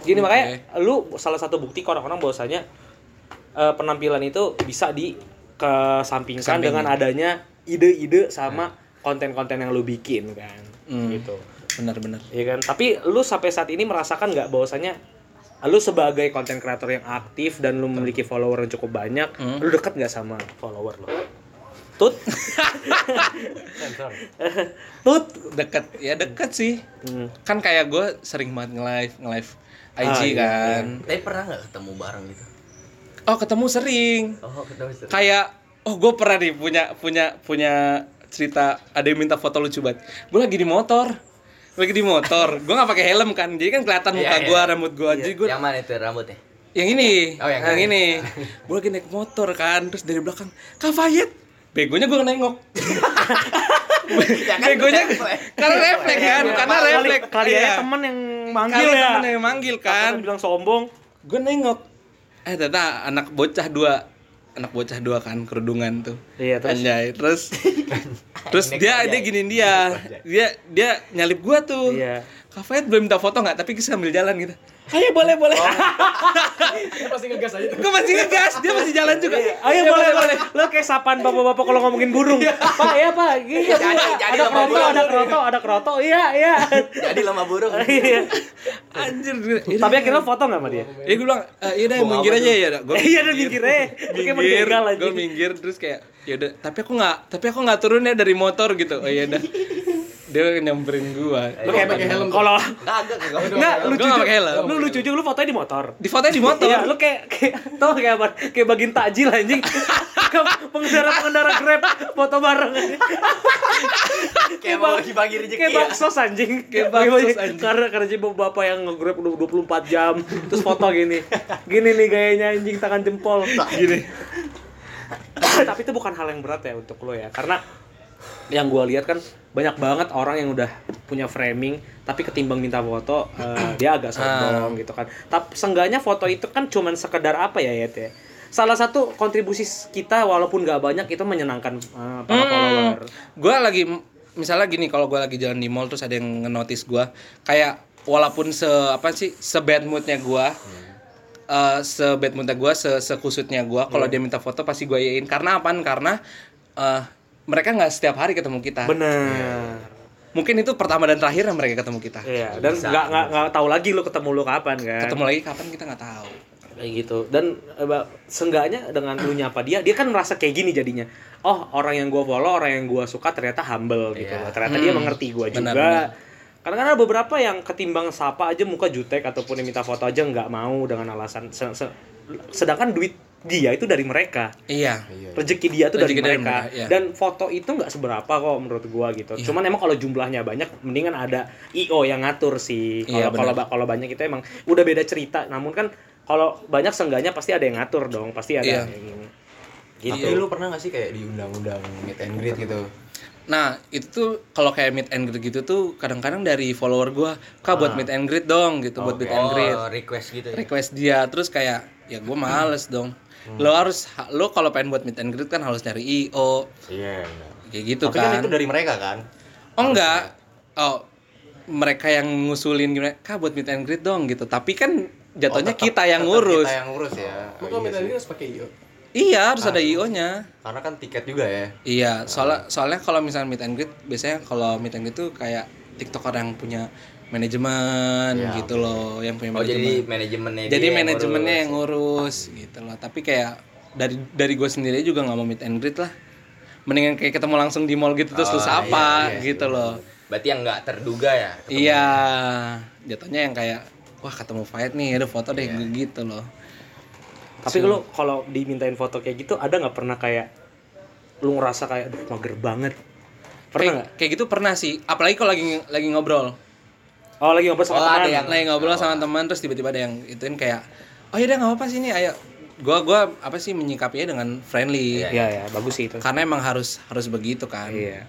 Gini makanya lu salah satu bukti orang-orang bahwasanya eh, penampilan itu bisa dikesampingkan Kesampingin. dengan adanya ide-ide sama konten-konten yang lu bikin kan. Hmm. Gitu. Bener-bener. Iya kan? Tapi lu sampai saat ini merasakan nggak bahwasanya lu sebagai konten kreator yang aktif dan lu memiliki follower yang cukup banyak, Hmm. lu dekat nggak sama follower lu? Tut, Sensor. tut. Deket, ya deket sih. Hmm. Kan kayak gue sering banget nge-live, nge-live IG Ah, iya, kan. Tapi pernah nggak ketemu bareng gitu? Oh, ketemu sering. Oh, ketemu sering. Kayak oh gue pernah nih punya punya punya cerita ada yang minta foto lucu banget. Gue lagi di motor. Lagi di motor. gue nggak pakai helm kan. Jadi kan kelihatan muka Iya, iya. gue, rambut gue. Jadi gue Yang mana itu rambutnya? yang ini Oh, yang yang, ini. ini gue lagi naik motor kan terus dari belakang kak Fayet begonya gue nengok Ya kan, begonya karena refleks kan karena Kali, refleks kali Iya. aja temen yang manggil Kali ya. temen yang manggil kan bilang sombong. gue nengok eh ternyata anak bocah dua anak bocah dua kan kerudungan tuh. Iya, terus? Anjay, terus? (laughs) Terus dia dia giniin dia. Dia dia nyalip gua tuh. Iya. Kak Fayet belum minta foto nggak? Tapi kita sambil jalan gitu ayo boleh boleh Dia pasti ngegas aja tuh. gue masih ngegas dia masih jalan juga Ayo boleh boleh. Lo kayak sapaan bapak-bapak kalau ngomongin burung. Pak ya pak. Iya, Jadi- iya. jadi ada sama keroto, burung. ada keroto, ada keroto. Iya iya. Jadi lama burung. Iya. anjir Tapi akhirnya foto nggak sama dia? ya gue bilang e, iya deh minggir aja ya gue Iya udah minggir aja. Minggir gue minggir terus kayak ya udah tapi aku nggak tapi aku nggak turun ya dari motor gitu oh iya dah dia nyamperin gua Lo kayak pakai helm. Kalau Kagak. Enggak, lucu nggak juga. pakai helm. Lu lucu juga lu fotonya di motor. di fotonya di motor Iya, lu kayak kayak tau kayak apa? Kayak bagiin takjil anjing. (laughs) Pengendara-pengendara Grab foto bareng anjing. Kayak mau bagi-bagi rezeki Kayak ya. bakso anjing. Kayak baksos, anjing. Karena karena si bapak yang nge-grab udah 24 jam terus foto gini. Gini nih gayanya anjing tangan jempol. Gini. Tapi itu bukan hal yang berat ya untuk lo ya. Karena yang gua lihat kan banyak banget orang yang udah punya framing tapi ketimbang minta foto eh, (clears throat) dia agak sombong gitu kan. Tapi seenggaknya foto itu kan cuman sekedar apa ya ya ya? Salah satu kontribusi kita walaupun nggak banyak itu menyenangkan eh, para follower. Gue lagi misalnya gini kalau gue lagi jalan di mall terus ada yang ngenotis gue kayak walaupun se apa sih se bad moodnya gue eh, se bad moodnya gue se sekusutnya gue kalau dia minta foto pasti gue yain karena apaan? Karena eh, mereka nggak setiap hari ketemu kita. Bener mungkin itu pertama dan terakhir yang mereka ketemu kita. Iya dan nggak nggak nggak tahu lagi lu ketemu lu kapan kan? Ketemu lagi kapan kita nggak tahu. Kayak gitu. Dan eh, seenggaknya dengan lu nyapa dia dia kan merasa kayak gini jadinya. Oh orang yang gua follow orang yang gua suka ternyata humble gitu. Iya. ternyata dia mengerti gua juga. Benar, benar. karena kan ada beberapa yang ketimbang sapa aja muka jutek ataupun yang minta foto aja nggak mau dengan alasan se- se- sedangkan duit dia itu dari mereka iya rezeki dia tuh dari Rezeki dari mereka mereka, iya. dan foto itu nggak seberapa kok menurut gua gitu Iya. cuman emang kalau jumlahnya banyak mendingan ada io yang ngatur sih kalau Iya, kalau kalau banyak itu emang udah beda cerita namun kan kalau banyak seenggaknya pasti ada yang ngatur dong pasti ada Iya. yang gini Tapi gitu lu pernah gak sih kayak diundang-undang meet and greet gitu? Nah, itu tuh kalau kayak meet and greet gitu tuh kadang-kadang dari follower gua, "Kak, Ah. buat meet and greet dong." gitu, buat meet and greet. Oh, request gitu ya. Request dia terus kayak ya gua males dong. Lo harus lo kalau pengen buat meet and greet kan harus nyari IO Iya. kayak gitu Tapi kan kan. itu dari mereka kan? Oh enggak. Oh, mereka yang ngusulin gimana? "Kak, buat meet and greet dong." gitu. Tapi kan jatuhnya Oh, tetap- kita yang ngurus. Kita yang ngurus ya. Oh, kalau iya minta sih. ini harus pakai IO. Iya, harus ada IO-nya. Karena kan tiket juga ya. Iya, soalnya soalnya kalau misalnya meet and greet biasanya kalau meet and greet tuh kayak TikToker yang punya manajemen Iya, gitu loh, yang punya Oh, jadi manajemen. manajemennya Jadi manajemennya yang ngurus. ngurus gitu loh. Tapi kayak dari dari gue sendiri juga nggak mau meet and greet lah. Mendingan kayak ketemu langsung di mall gitu terus Oh, lu sapa iya, iya, gitu loh. Berarti yang nggak terduga ya. ketemu. Iya, jatuhnya yang kayak wah ketemu Fight nih, ada foto deh Iya. gitu loh. tapi lu kalau dimintain foto kayak gitu ada nggak pernah kayak lu ngerasa kayak aduh mager banget pernah Kayak, nggak kayak gitu pernah sih, apalagi kalau lagi lagi ngobrol. Oh lagi ngobrol sama Oh, ada teman. yang- lagi ngobrol sama teman terus tiba-tiba ada yang ituin kayak oh ya udah nggak apa-apa sih ini ayo. Gua gua apa sih menyikapinya dengan friendly. Iya. iya ya bagus sih itu. Karena emang harus harus begitu kan. Iya.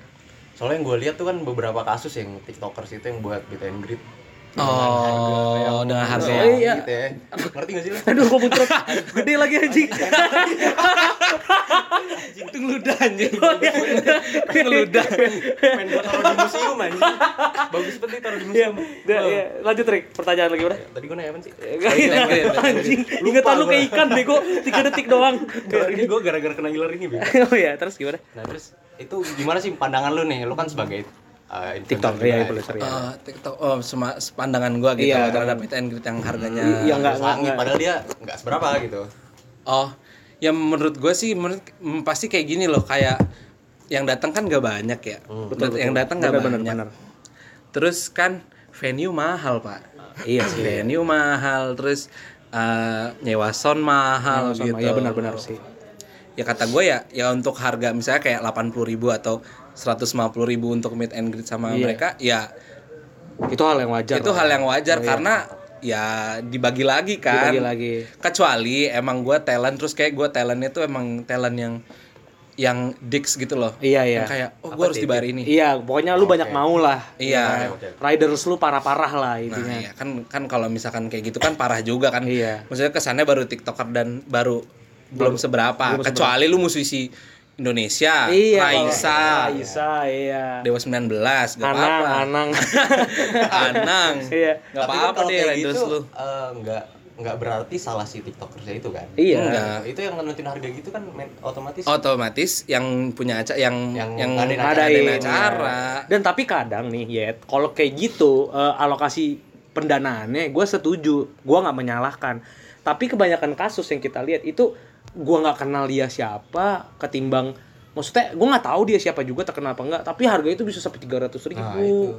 Soalnya yang gue lihat tuh kan beberapa kasus yang tiktokers itu yang buat meet and greet. Oh dengan harga Oh, iya. Gitu ya. Ngerti gak sih lu? aduh kok muncrat gede lagi anjing itu ngeludah anjing Oh, iya. ngeludah Pengen buat taruh di museum anjing. Bagus banget taruh di Iya, museum. udah, iya. lanjut Rick, pertanyaan lagi udah. Tadi gue nanya apa sih? Anjing, ingetan lu kayak ikan bego, 3 detik doang. Ini gue gara-gara kena ngiler ini, Beb. (laughs) oh ya, terus gimana? Nah terus itu gimana sih pandangan lu nih? Lu kan sebagai uh, TikTok ya, influencer ya. Oh, TikTok oh sema pandangan gua gitu Iya. terhadap meet and greet yang harganya Iya, nggak- Terus langit, nggak- padahal dia nggak seberapa gitu. oh ya menurut gue sih menurut mm, pasti kayak gini loh kayak yang datang kan gak banyak ya Betul, betul. yang datang gak Benar, banyak benar, benar. terus kan venue mahal pak Iya sih. venue mahal terus eh, nyewa sound mahal Sama, gitu Iya benar-benar sih. ya kata gue ya ya untuk harga misalnya kayak 80.000 ribu atau 150.000 ribu untuk meet and greet sama Iya. mereka ya Itu hal yang wajar. itu lah. hal yang wajar Oh, iya. karena ya dibagi lagi kan Dibagi lagi. kecuali emang gue talent terus kayak gue talentnya tuh emang talent yang yang dix gitu loh Iya, iya. yang kayak oh gue harus dibayar ini Iya, pokoknya lu banyak mau lah. Iya. Nah, Riders lu parah-parah lah nah intinya. iya kan kan kalau misalkan kayak gitu kan parah juga kan Iya. maksudnya kesannya baru tiktoker dan baru belum seberapa belum kecuali lu musisi Indonesia Iya, Raisa Raisa, iya. Dewa 19 gak Anang, apa-apa Anang. Anang (laughs) Iya. gak apa-apa kalau deh kayak endorse gitu, lu eh, nggak nggak berarti salah si tiktokersnya itu kan Iya. Enggak. itu yang nentuin harga gitu kan men- otomatis otomatis yang punya acara yang Yang yang ngadain ngadain acara. Ngadain, acara Dan tapi kadang nih, Yet, kalau kayak gitu eh, alokasi pendanaannya gue setuju, gue nggak menyalahkan. Tapi kebanyakan kasus yang kita lihat itu gue nggak kenal dia siapa, ketimbang maksudnya gue nggak tahu dia siapa juga terkenal apa enggak, tapi harga itu bisa sampai tiga ratus ribu. Nah, itu.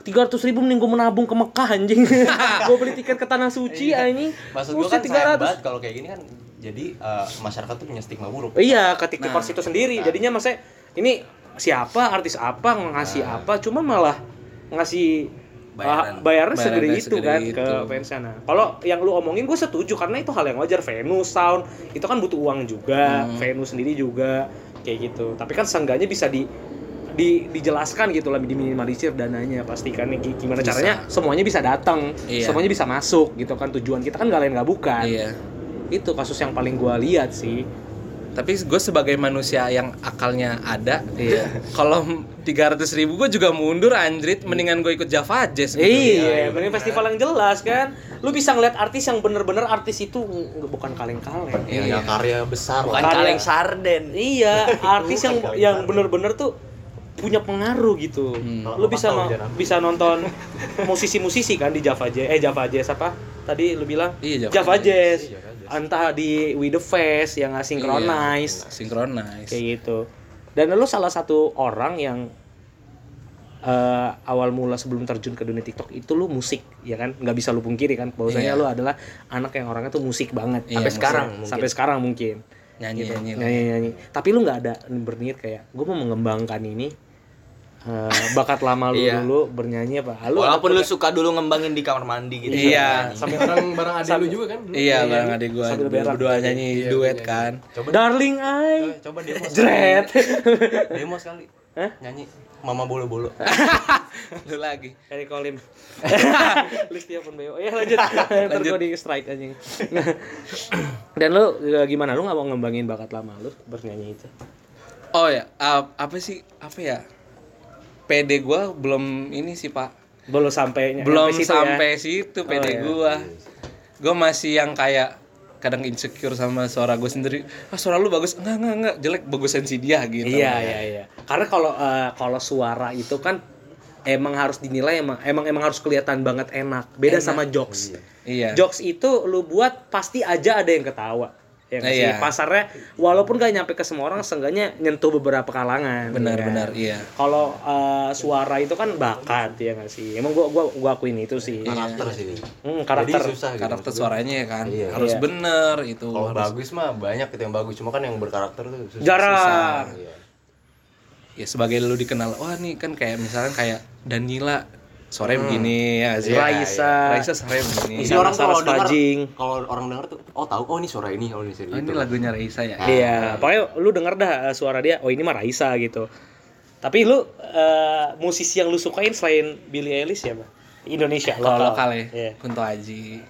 Tiga ratus ribu mending gue menabung ke Mekah anjing. (laughs) (laughs) gue beli tiket ke tanah suci anjing. maksud gue kan sayang banget kalau kayak gini kan jadi eh, masyarakat tuh punya stigma buruk Iya, ke TikTokers Nah, itu sendiri. Jadinya maksudnya ini siapa artis apa ngasih apa, cuma malah ngasih Bayaran. bayaran, bayaran segede itu segede kan itu. ke fansnya. Nah, kalau yang lu omongin gue setuju karena itu hal yang wajar. Venus sound itu kan butuh uang juga, Hmm. Venus sendiri juga kayak gitu. Tapi kan seenggaknya bisa di di dijelaskan gitu lah diminimalisir dananya pasti kan Gi- gimana Bisa. caranya semuanya bisa datang Iya. semuanya bisa masuk gitu kan tujuan kita kan nggak lain nggak bukan iya itu kasus yang paling gua lihat sih tapi gue sebagai manusia yang akalnya ada Iya. kalau 300 ribu gue juga mundur anjrit mendingan gue ikut Java Jazz gitu. Iya, mending festival yang jelas kan. Lu bisa ngeliat artis yang bener-bener artis itu bukan kaleng-kaleng. ya, Iya. ya karya besar Bukan. Karya- kaleng sarden. Iya, (laughs) artis yang yang bener-bener tuh punya pengaruh gitu. Hmm. Lu bisa bisa nonton musisi-musisi kan di Java Jazz. Eh Java Jazz apa? Tadi lu bilang Iya, Java Java Jazz. Iya, Java Jazz. Entah di We The Fest yang synchronize Iya, synchronize kayak gitu. Dan lu salah satu orang yang eh, awal mula sebelum terjun ke dunia TikTok itu lu musik ya kan nggak bisa lu pungkiri kan bahwasanya Iya. lu adalah anak yang orangnya tuh musik banget Iya, Sampai musik. sekarang mungkin. sampai sekarang mungkin nyanyi gitu. nyanyi nyanyi nyanyi tapi lu nggak ada berniat kayak gue mau mengembangkan ini eh, bakat lama lu Iya. dulu bernyanyi apa lu Walaupun lu suka dulu ngembangin di kamar mandi gitu. Iya. Sampai bareng bareng adik lu juga kan? iya bareng adik gue Sambil berak. berdua nyanyi duet kan coba darling I coba, coba demo Jret. (laughs) demo sekali Hah? nyanyi mama bolo bolo (laughs) lu lagi Dari Kolim. Listia (laughs) pun Beo. Ya lanjut. Ntar gua di strike anjing. Dan lu ya, gimana? Lu nggak mau ngembangin bakat lama lu bernyanyi itu? oh ya ap- apa sih apa ya PD gue belum ini sih pak Belum sampai belum situ sampai ya? situ Oh, PD iya. gua gue masih yang kayak kadang insecure sama suara gue sendiri ah suara lu bagus enggak enggak enggak jelek bagusan si dia gitu Iya, iya, iya. Karena kalau eh, kalau suara itu kan emang harus dinilai emang emang emang harus kelihatan banget enak. Beda Enak. sama jokes. iya Jokes itu lu buat pasti aja ada yang ketawa. Ya sih? Iya. Pasarnya walaupun gak nyampe ke semua orang, seenggaknya nyentuh beberapa kalangan. benar ya kan? benar iya Kalau eh, suara itu kan bakat ya nggak sih? Emang gua gua gua akuin itu sih. karakter sih Hmm, karakter. jadi susah gitu karakter suaranya ya kan Iya. harus Iya. bener itu kalau harus bagus mah banyak itu yang bagus cuma kan yang berkarakter tuh susah Jarang. Iya. ya sebagai lu dikenal wah nih kan kayak misalkan kayak Danila suaranya begini ya sih Iya, Raisa. Raisa suaranya begini Ini Isyana orang kalau denger, kalau orang denger tuh, oh tahu, oh ini suara ini, oh ini suara Oh, ini lagunya Raisa ya Iya, pokoknya lu denger dah eh, suara dia, oh ini mah Raisa gitu. Tapi lu eh, musisi yang lu sukain selain Billie Eilish siapa? Indonesia lokal lokal. lokal ya Iya. Kunto Aji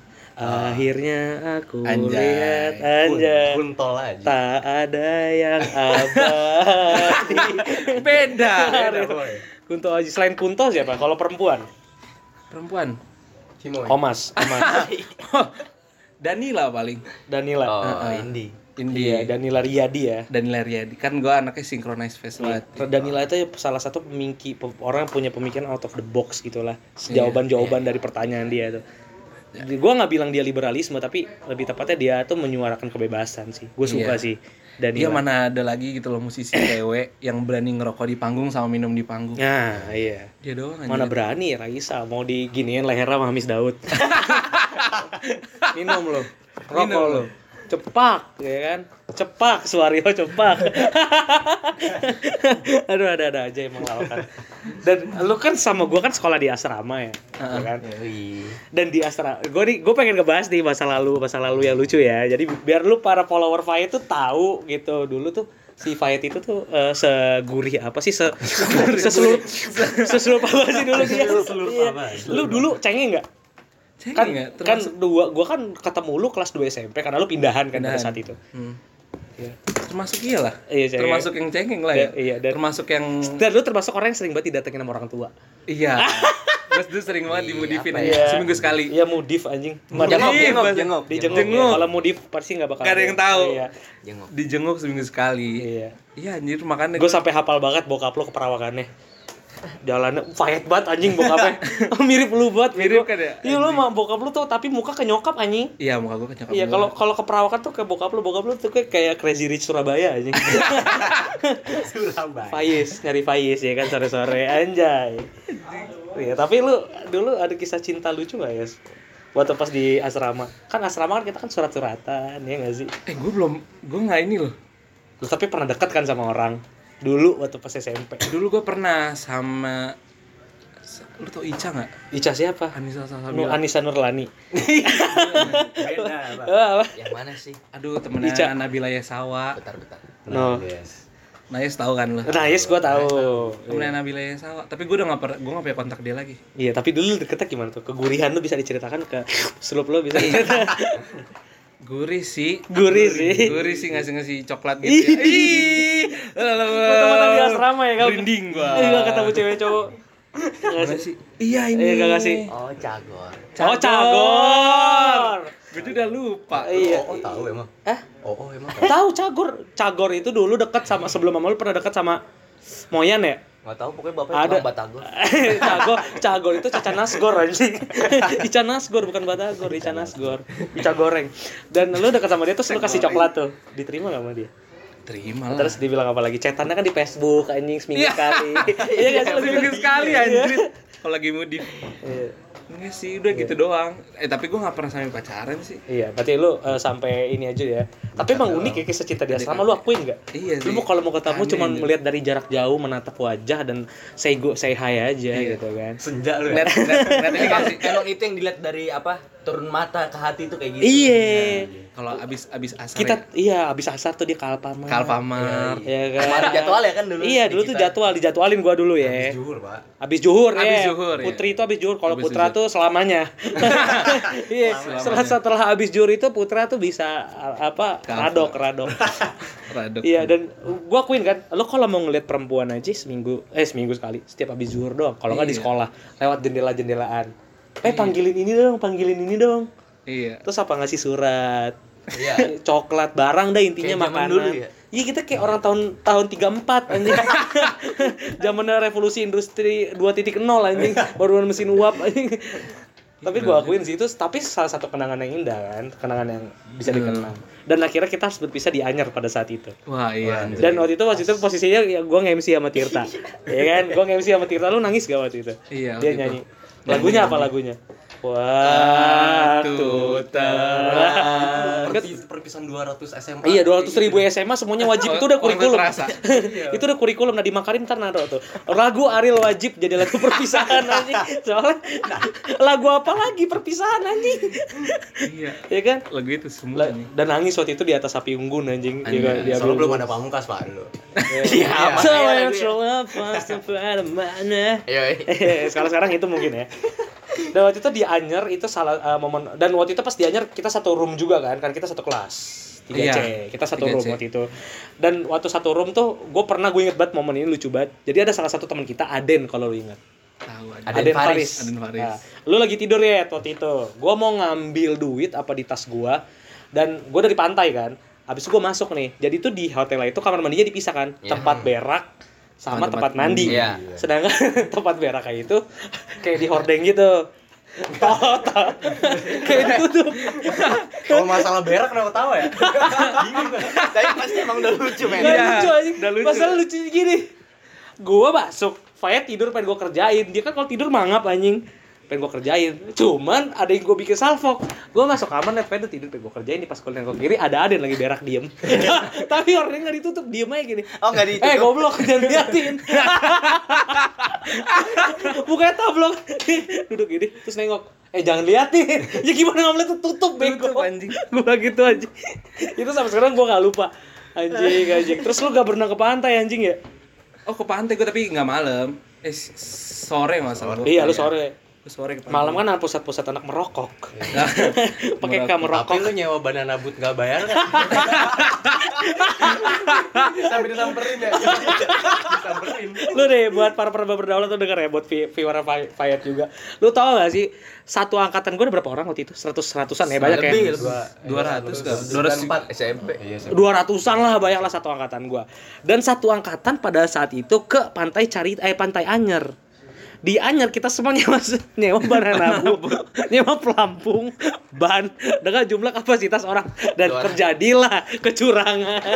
Akhirnya aku Anjay. lihat anjay kuntol aja. tak ada yang (laughs) abadi. beda Kunto Aji selain Kunto siapa? Kalau perempuan? perempuan Cimoy. Omas, Omas. (laughs) Danila paling Danila. Oh, Heeh. Indi. Indi Iya, Danila Riyadi ya. Danila Riyadi kan gua anaknya synchronize face banget Danila itu salah satu pemingki pe- orang yang punya pemikiran out of the box gitulah Iya, jawaban-jawaban dari pertanyaan dia tuh gue nggak bilang dia liberalisme tapi lebih tepatnya dia tuh menyuarakan kebebasan sih. Gue suka Iya. sih dan dia mana ada lagi gitu loh musisi (coughs) cewek yang berani ngerokok di panggung sama minum di panggung. Nah iya. Dia doang mana anjir. berani Raisa? Mau diginiin lehernya sama Hamis Daud. (laughs) Minum lo rokok Minum lo cepak ya kan cepak Suwario cepak. (laughs) Aduh ada ada aja emang lawakan dan lu kan sama gua kan sekolah di asrama ya, ya kan? Dan di asrama gue nih gue pengen ngebahas nih masa lalu masa lalu yang lucu ya. Jadi biar lu para follower Fayet tuh tahu gitu. Dulu tuh si Fayet itu tuh eh, segurih apa sih? Se seseluruh seseluruh apa sih dulu dia? Iya. lu dulu cengeng nggak? Cengeng kan nggak? kan Termasuk- dua gua kan ketemu lu kelas 2 SMP karena lu pindahan kan pada saat itu. Hmm. Iya. termasuk iya lah Iya, cengeng. termasuk yang cengeng lah ya Iya, iya, dan- termasuk yang Dan lu termasuk orang yang sering banget didatengin sama orang tua. iya (laughs) tuh sering banget dimodifin apa aja ya? seminggu sekali Iya mudif anjing. Jenguk, jenguk, Iya, jenguk. di jenguk. Jenguk. Kalau mudif pasti nggak bakal. Nggak ada yang tahu. Iya. Jenguk. dijenguk seminggu sekali Iya. iya anjir makanya Gue sampai hafal banget bokap lo keperawakannya. Jalannya fight banget anjing bokapnya. (laughs) Mirip lu banget. Mirip kan ya? Iya lu mah bokap lu tuh tapi muka ke nyokap anjing. iya muka gue kenyokap Iya gua. kalau kalau keperawakan tuh kayak bokap lu, bokap lu tuh kayak kayak Crazy Rich Surabaya anjing. (laughs) Surabaya. Faiz, nyari Faiz ya kan sore-sore anjay. Iya, tapi lu dulu ada kisah cinta lucu gak ya? Waktu pas di asrama. Kan asrama kan kita kan surat-suratan, ya gak sih? eh gue belum gue nggak ini loh Lu tapi pernah dekat kan sama orang? Dulu waktu pas SMP. dulu gue pernah sama lu tau Ica nggak Ica siapa? Anissa Salsabila Anissa Nurlani. Beda, (laughs) apa? Yang mana sih? aduh Ica. temennya Nabila Yasawa Bentar, bentar. No. Yes. Nayes tahu kan lu Nah, yes gua tahu. temennya Nabila Yasawa tapi gue udah nggak pernah gue nggak punya kontak dia lagi Iya, tapi dulu deketnya gimana tuh? Kegurihan lu bisa diceritakan ke selup lu bisa diceritakan. (laughs) gurih sih Gurih sih. gurih sih ngasih ngasih coklat gitu ya. Ih, Teman-teman di asrama ya kamu. Merinding gua. Iya, ketemu cewek cowok. Nggak Mana sih? sih iya ini Iya, gak ngasih. Oh, Cagor. Oh, Cagor. gue tuh udah lupa Iya. Oh, oh, tahu emang. Eh? Oh, oh emang. Tahu Cagor. Cagor itu dulu dekat sama sebelum mama lu pernah dekat sama Moyan ya? Nggak tahu pokoknya bapaknya Ada. batagor. (laughs) Cagor, Cagor itu Caca Nasgor anjing. (laughs) Ica Nasgor bukan Batagor, Ica Nasgor. Ica goreng. Dan lu dekat sama dia terus lu kasih coklat tuh. Diterima gak sama dia? terima lah Terus dia bilang apa lagi? Cetannya kan di Facebook anjing seminggu Iya. sekali. (laughs) Iya gak sih? seminggu sekali Iya. anjir kalau lagi mudik Iya. Enggak sih udah gitu doang eh tapi gue nggak pernah sampai pacaran sih Iya, berarti lu eh, sampai ini aja ya. Tapi emang unik ya kisah cinta di asrama lu akuin gak? Iya Lu sih. mau kalau mau ketemu cuma melihat dari jarak jauh menatap wajah dan say go say hi aja Iya. gitu kan. Senja lu net ya. net net ini (laughs) Emang, kasih emang itu yang dilihat dari apa? Turun mata ke hati itu kayak gitu. Iya. kalau abis abis asar Kita ya, iya abis asar tuh di Kalpamar. Kalpamar Iya kan. Kemarin jadwal ya kan dulu. Iya, dulu tuh jadwal dijadwalin gua dulu ya. Juhur, Pak. Abis juhur ya. Abis zuhur, ya. Putri itu abis juhur. Kalau Abis Putra zuhur. tuh selamanya. (laughs) Iya. Setelah setelah abis juhur itu Putra tuh bisa a- apa? Radok, radok. (laughs) radok Iya dan gua akuin kan, lo kalau mau ngeliat perempuan aja seminggu eh seminggu sekali, setiap habis zuhur doang. Kalau nggak di Iya. sekolah, lewat jendela-jendelaan. Eh panggilin ini dong, panggilin ini dong. iya Terus apa ngasih surat? Iya. (laughs) Coklat, barang dah intinya Kayak zaman makanan. dulu ya? Iya kita kayak orang tahun tahun 34 anjing. (laughs) Zamannya revolusi industri 2.0 anjing, baru mesin uap anjing. Tapi gua akuin sih itu tapi salah satu kenangan yang indah kan, kenangan yang bisa dikenang. Dan akhirnya kita harus berpisah di Anyar pada saat itu. wah iya Dan waktu itu waktu itu posisinya ya gua nge-MC sama Tirta. (laughs) ya kan? Gua nge-MC sama Tirta lu nangis gak waktu itu? Iya, Dia waktu itu. Lagunya apa lagunya? Waktu terang. Perpi- Perpisahan 200 SMA. Iya, 200 ribu SMA semuanya (laughs) wajib itu udah Waktu kurikulum. (laughs) itu udah kurikulum. Nah di Makarim ntar naruh tuh. Lagu Ariel wajib jadi lagu perpisahan anjing. (laughs) Soalnya lagu apa lagi perpisahan anjing. iya ya kan? lagu itu semua Dan nangis waktu itu di atas api unggun anjing. Dia Soalnya belum ada pamungkas, Pak, dulu. Iya, yang ya. Iya. sekarang sekarang itu mungkin ya dan waktu itu di Anyer itu salah uh, momen dan waktu itu pas di Anyer kita satu room juga kan kan kita satu kelas. 3C Iya, kita satu 3C. room waktu itu. Dan waktu satu room tuh gue pernah gue inget banget momen ini lucu banget. Jadi ada salah satu teman kita Aden kalau lu inget tahu aja Aden Faris. Aden Faris. Nah, lu lagi tidur ya waktu itu. Gue mau ngambil duit apa di tas gue dan gue dari pantai kan. Habis itu gue masuk nih. Jadi tuh di hotel itu kamar mandinya dipisah kan. Iya. tempat berak sama tempat tempat mandi Iya. sedangkan (laughs) tempat berak (laughs) kayak itu kayak di hordeng gitu Tahu, tahu. (laughs) kayak ditutup Kalau masalah berak kenapa tahu ya? Tapi pasti emang udah lucu men. Iya, lucu anjing. udah lucu. Masalah lucu gini. Gua masuk, Fayet tidur pengen gua kerjain. Dia kan kalau tidur mangap anjing. Pengen gua kerjain. Cuman ada yang gua bikin salfok. Gua masuk kamar net Fayet tidur pengen gua kerjain. Di pas kuliah ke kiri ada Aden lagi berak diem. (laughs) (laughs) Tapi orangnya nggak ditutup, diem aja gini. Oh enggak ditutup. Eh goblok (laughs) jangan liatin. Bukanya tablok. Duduk gini terus nengok. Eh jangan liatin. Ya gimana nggak boleh tutup bego. Anjing. Gua gitu anjing. Itu sampai sekarang gua nggak lupa. Anjing anjing. Terus lu gak pernah ke pantai anjing ya? oh ke pantai gue tapi nggak malam eh sore masalah gua. Iya lu sore. Sore ke Malam kan ada pusat-pusat anak merokok. Iya. (laughs) Pakai kamar Tapi merokok. lu nyewa banana boot nggak bayar kan? (laughs) Sampai disamperin ya. disamperin. Lu deh buat para para berdaulat tuh denger ya buat vi- viewer Fayat juga. Lu tau gak sih satu angkatan gue ada berapa orang waktu itu? Seratus seratusan ya banyak ya. dua ratus kan dua ratus empat SMP Iya, dua ratusan lah banyak lah satu angkatan gua dan satu angkatan pada saat itu ke pantai cari eh pantai Anyer di Anyer kita semua nyewa nyewa banana (laughs) boat, nyewa pelampung ban. Dengan jumlah kapasitas orang. Dan terjadilah kecurangan. (laughs)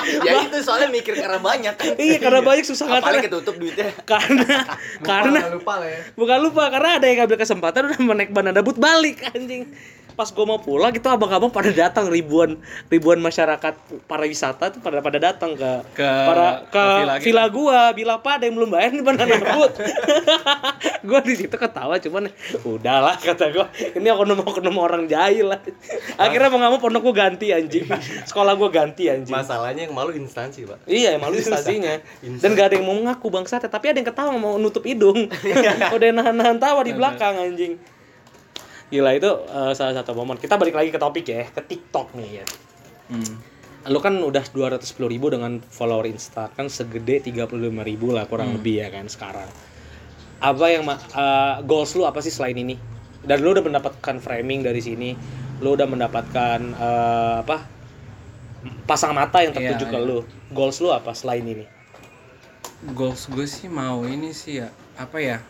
Ya itu soalnya mikir karena banyak. Kan iya karena banyak susah apalagi nggak ketutup duitnya. (laughs) Karena karena Jangan lupa lah ya. bukan lupa karena ada yang ngambil kesempatan udah menaik banana boat balik anjing pas gue mau pulang itu abang-abang pada datang ribuan ribuan masyarakat para wisata tuh pada pada datang ke Ke- para ke ke villa kita. gua. Bila apa ada yang belum bayar nih banana boat gua di situ ketawa cuman udahlah kata gua. Ini oknum oknum orang jahil lah. Akhirnya mau nggak mau pondok gua ganti anjing. Sekolah gua ganti anjing. Masalahnya yang malu instansi, Pak. Iya, malu instansinya. (laughs) Dan gak ada yang mau ngaku bangsat, tapi ada yang ketawa mau nutup hidung. (laughs) Udah nahan-nahan tawa di belakang anjing. Gila itu eh, salah satu momen. Kita balik lagi ke topik ya, ke TikTok nih ya. Hmm. Lu kan udah 210 ribu dengan follower Insta kan segede 35 ribu lah kurang lebih ya kan sekarang. Apa yang eh, goals lu apa sih selain ini? Dan lu udah mendapatkan framing dari sini, lu udah mendapatkan eh, apa? pasang mata yang tertuju Iya, ke iya. lu. Goals lu apa selain ini? goals gue sih mau ini sih ya apa ya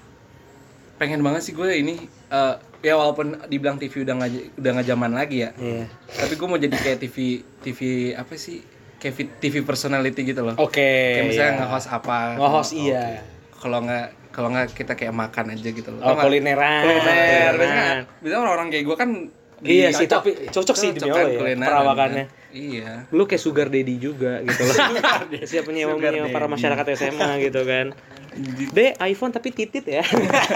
pengen banget sih gue ini eh, ya walaupun dibilang TV udah nggak udah nggak zaman lagi ya Iya. tapi gue mau jadi kayak TV TV apa sih kayak TV personality gitu loh Oke. kayak misalnya iya. nge-host apa Nge-host iya. kalau nggak kalau nggak kita kayak makan aja gitu loh Oh, Tau kulineran. kuliner biasanya Kulineran. kan- biasanya orang-orang kayak gue kan Iya sih, cocok. tapi cocok sih demi Allah ya, kulineran, perawakannya. Iya Lu kayak sugar daddy juga gitu loh. (laughs) Siapa penyewa penyewa para masyarakat SMA gitu kan. D iPhone tapi titit ya.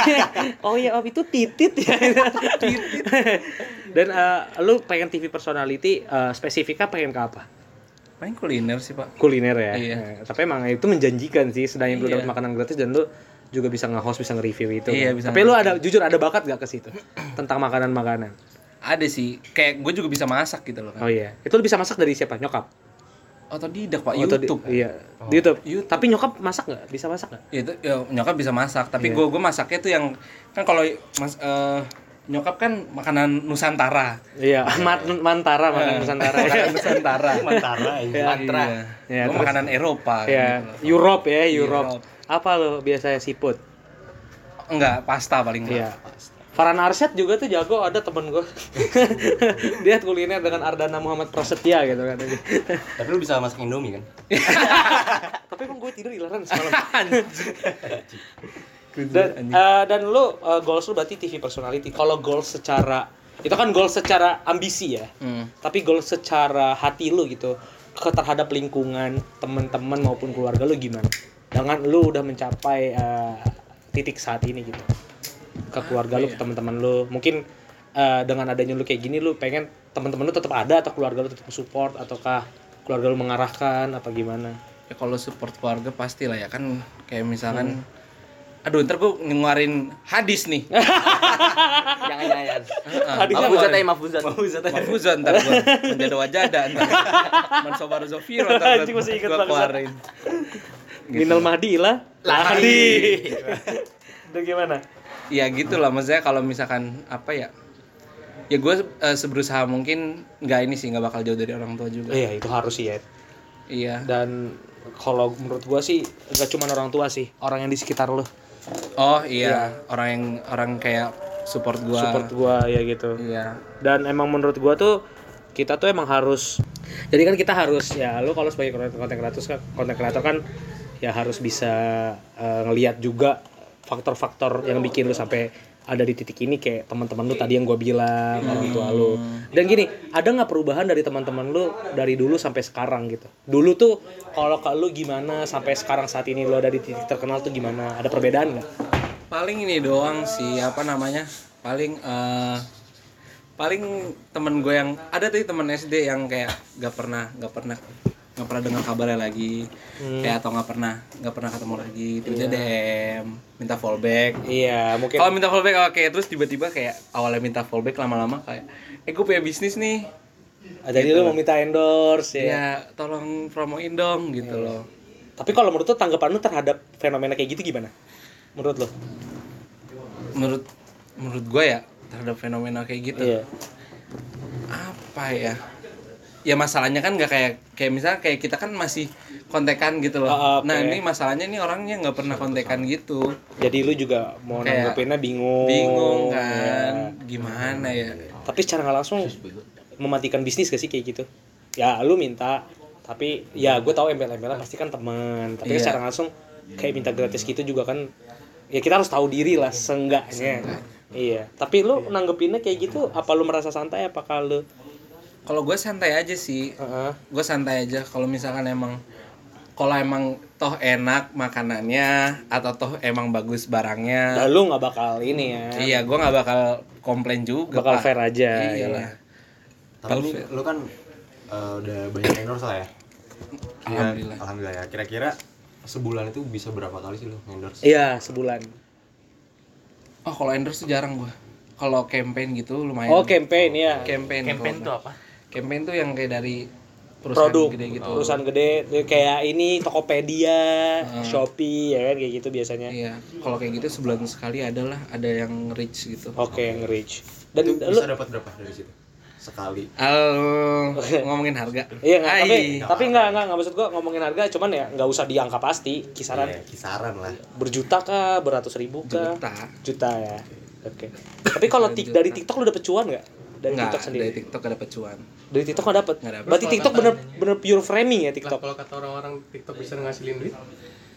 (laughs) oh iya, oh itu titit ya. titit. (laughs) Dan eh, lu pengen TV personality eh, spesifiknya pengen ke apa? paling kuliner sih pak Kuliner ya. Iya. Eh, tapi emang itu menjanjikan sih sedang lu Iya. dapat makanan gratis dan lu juga bisa nge-host, bisa nge-review itu. Iya, kan. bisa Tapi lu ada jujur ada bakat gak ke situ (clears throat) tentang makanan-makanan? Ada sih kayak gue juga bisa masak gitu loh Oh kan iya. Itu lu bisa masak dari siapa? Nyokap? otodidak pak Atau di- YouTube iya. Di YouTube. YouTube. Tapi nyokap masak nggak? Bisa masak nggak? Ya, itu ya, nyokap bisa masak tapi Iya. gue gue masaknya tuh yang kan kalau mas eh, nyokap kan makanan nusantara Iya, (laughs) mat mantara makanan Nusantara. makanan nusantara (laughs) Mantara. Iya. mantra Iya, Gua terus- makanan Eropa Iya, gitu. Europe ya, Europe. Europe. Apa lo biasanya seafood? enggak pasta paling Iya. enggak Farhan Arsyad juga tuh jago, ada temen gue. (laughs) Dia kuliner dengan Ardana Muhammad Prasetya gitu kan. Tapi lu bisa masak Indomie kan? (laughs) Tapi emang gue tidur ilaran semalam. (laughs) dan eh, dan lu eh, goals lu berarti TV personality. Kalau goals secara itu kan goals secara ambisi ya. Hmm. Tapi goals secara hati lu gitu ke terhadap lingkungan teman-teman maupun keluarga lu gimana? Dengan lu udah mencapai eh, titik saat ini gitu. Ke keluarga lu, ke teman-teman lu. Mungkin eh, dengan adanya lu kayak gini lu pengen teman-teman lu tetap ada atau keluarga lu tetap support ataukah keluarga lu mengarahkan apa gimana? ya kalau support keluarga pasti lah ya kan kayak misalkan Hmm. aduh ntar gue ngeluarin hadis nih (laughs) jangan jangan mafuzat apa? ya mafuzat Mahfuzan ntar gue menjadi wajada ntar (laughs) mansobar zofiro ntar gue keluarin Minal Mahdi lah. Lahdi. Itu gimana? Ya gitu lah maksudnya kalau misalkan apa ya ya gue eh, seberusaha mungkin nggak ini sih nggak bakal jauh dari orang tua juga. Iya, itu harus sih ya. iya. Dan kalau menurut gua sih gak cuma orang tua sih, orang yang di sekitar lu. Oh iya. Orang yang orang kayak support gue support gua ya gitu. iya. Dan emang menurut gua tuh kita tuh emang harus jadi kan kita harus ya lu kalau sebagai konten kreator kan konten kreator kan ya harus bisa eh, ngelihat juga faktor-faktor yang bikin lu sampai ada di titik ini kayak teman-teman lu tadi yang gua bilang orang tua lu. Dan gini ada nggak perubahan dari teman-teman lu dari dulu sampai sekarang gitu? Dulu tuh kalau ke lu gimana? Sampai sekarang saat ini lu ada di titik terkenal tuh gimana? Ada perbedaan nggak? Paling ini doang sih apa namanya? Paling eh paling temen gue yang ada tuh temen SD yang kayak gak pernah gak pernah nggak pernah dengar kabarnya lagi Hmm. kayak atau nggak pernah nggak pernah ketemu lagi tiba DM minta fallback Iya, mungkin kalau minta fallback oke terus tiba-tiba kayak awalnya minta fallback lama-lama kayak eh gue punya bisnis nih Ah, jadi lu mau minta endorse ya. ya tolong promoin dong gitu Iya. loh Tapi kalau menurut lu tanggapan lu terhadap fenomena kayak gitu gimana? Menurut lu? menurut menurut gue ya terhadap fenomena kayak gitu Iya. apa ya ya masalahnya kan nggak kayak kayak misalnya kayak kita kan masih kontekan gitu loh Ah, oke. nah ini masalahnya nih orangnya nggak pernah kontekan gitu Jadi lu juga mau Kayak nanggepinnya bingung. bingung ya. kan gimana ya Tapi secara nggak langsung mematikan bisnis gak sih kayak gitu? Ya lu minta, tapi ya gue tahu embel-embelnya pasti kan teman. Tapi Iya. secara nggak langsung kayak minta gratis gitu juga kan ya kita harus tahu diri lah seenggaknya. Iya. Tapi lu nanggepinnya kayak gitu apa lu merasa santai apakah lu kalau gue santai aja sih Heeh. gue santai aja kalau misalkan emang kalau emang toh enak makanannya atau toh emang bagus barangnya Nah, lu nggak bakal ini ya. iya gue nggak bakal komplain juga bakal Pak. fair aja. iyalah ya. Tapi ini lu kan eh, udah banyak endorse lah ya. Kira- Alhamdulillah. Alhamdulillah ya. Kira-kira sebulan itu bisa berapa kali sih lu endorse? Iya, sebulan. oh kalau endorse tuh jarang gue kalau campaign gitu lumayan Oh, campaign ya. campaign Campaign tuh apa? Campaign tuh yang kayak dari perusahaan Produk gede gitu perusahaan gede kayak ini Tokopedia, Shopee ya kan kayak gitu biasanya. iya kalau kayak gitu sebulan sekali adalah ada yang reach gitu Oke, yang reach. Dan Itu lu bisa dapat berapa dari situ? Sekali. Al ngomongin harga Iya nggak, tapi Ai. tapi nggak nggak nggak maksud gua ngomongin harga, cuman ya nggak usah di angka pasti, kisaran Iya, kisaran lah. berjuta kah, beratus ribu kah? Juta. Juta ya. Oke. (laughs) Tapi kalau tik dari TikTok lu dapet cuan nggak? Dari Nggak, TikTok sendiri. dari TikTok gak dapet cuan Dari TikTok. Nggak dapet. Berarti TikTok bener bener pure framing ya Lah TikTok. kalau kata orang-orang TikTok bisa ngasilin duit,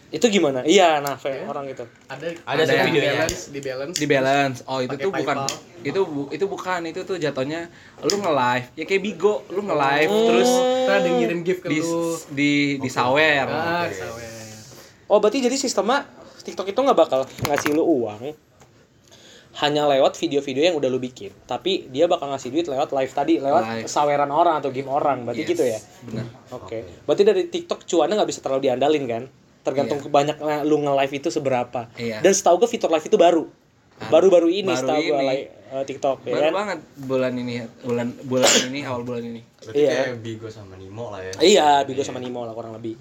Itu gimana? Iya, nah Fe, orang itu. ada Ada di videonya. balance, di balance. di balance oh itu tuh bukan PayPal. itu bu- itu bukan itu tuh jatuhnya lu nge live ya kayak bigo lu nge live Oh. terus ada yang ngirim gift ke di lu. di di sawer Ah, sawer. Oh, berarti jadi sistemnya TikTok itu nggak bakal ngasih lu uang hanya lewat video-video yang udah lu bikin. Tapi dia bakal ngasih duit lewat live tadi, lewat Live. saweran orang atau game orang. Berarti Yes, gitu ya? benar Oke. Berarti dari TikTok cuannya nggak bisa terlalu diandalin kan? Tergantung ke banyak lu nge-live itu seberapa. Iya. Dan setahu gue fitur live itu baru. Baru-baru ini Baru setahu gue ini. li- eh, TikTok ya baru kan? banget bulan ini bulan bulan ini awal bulan ini Berarti Iya. kayak Bigo sama Nimo lah ya. Iya, Bigo sama Nimo lah kurang lebih.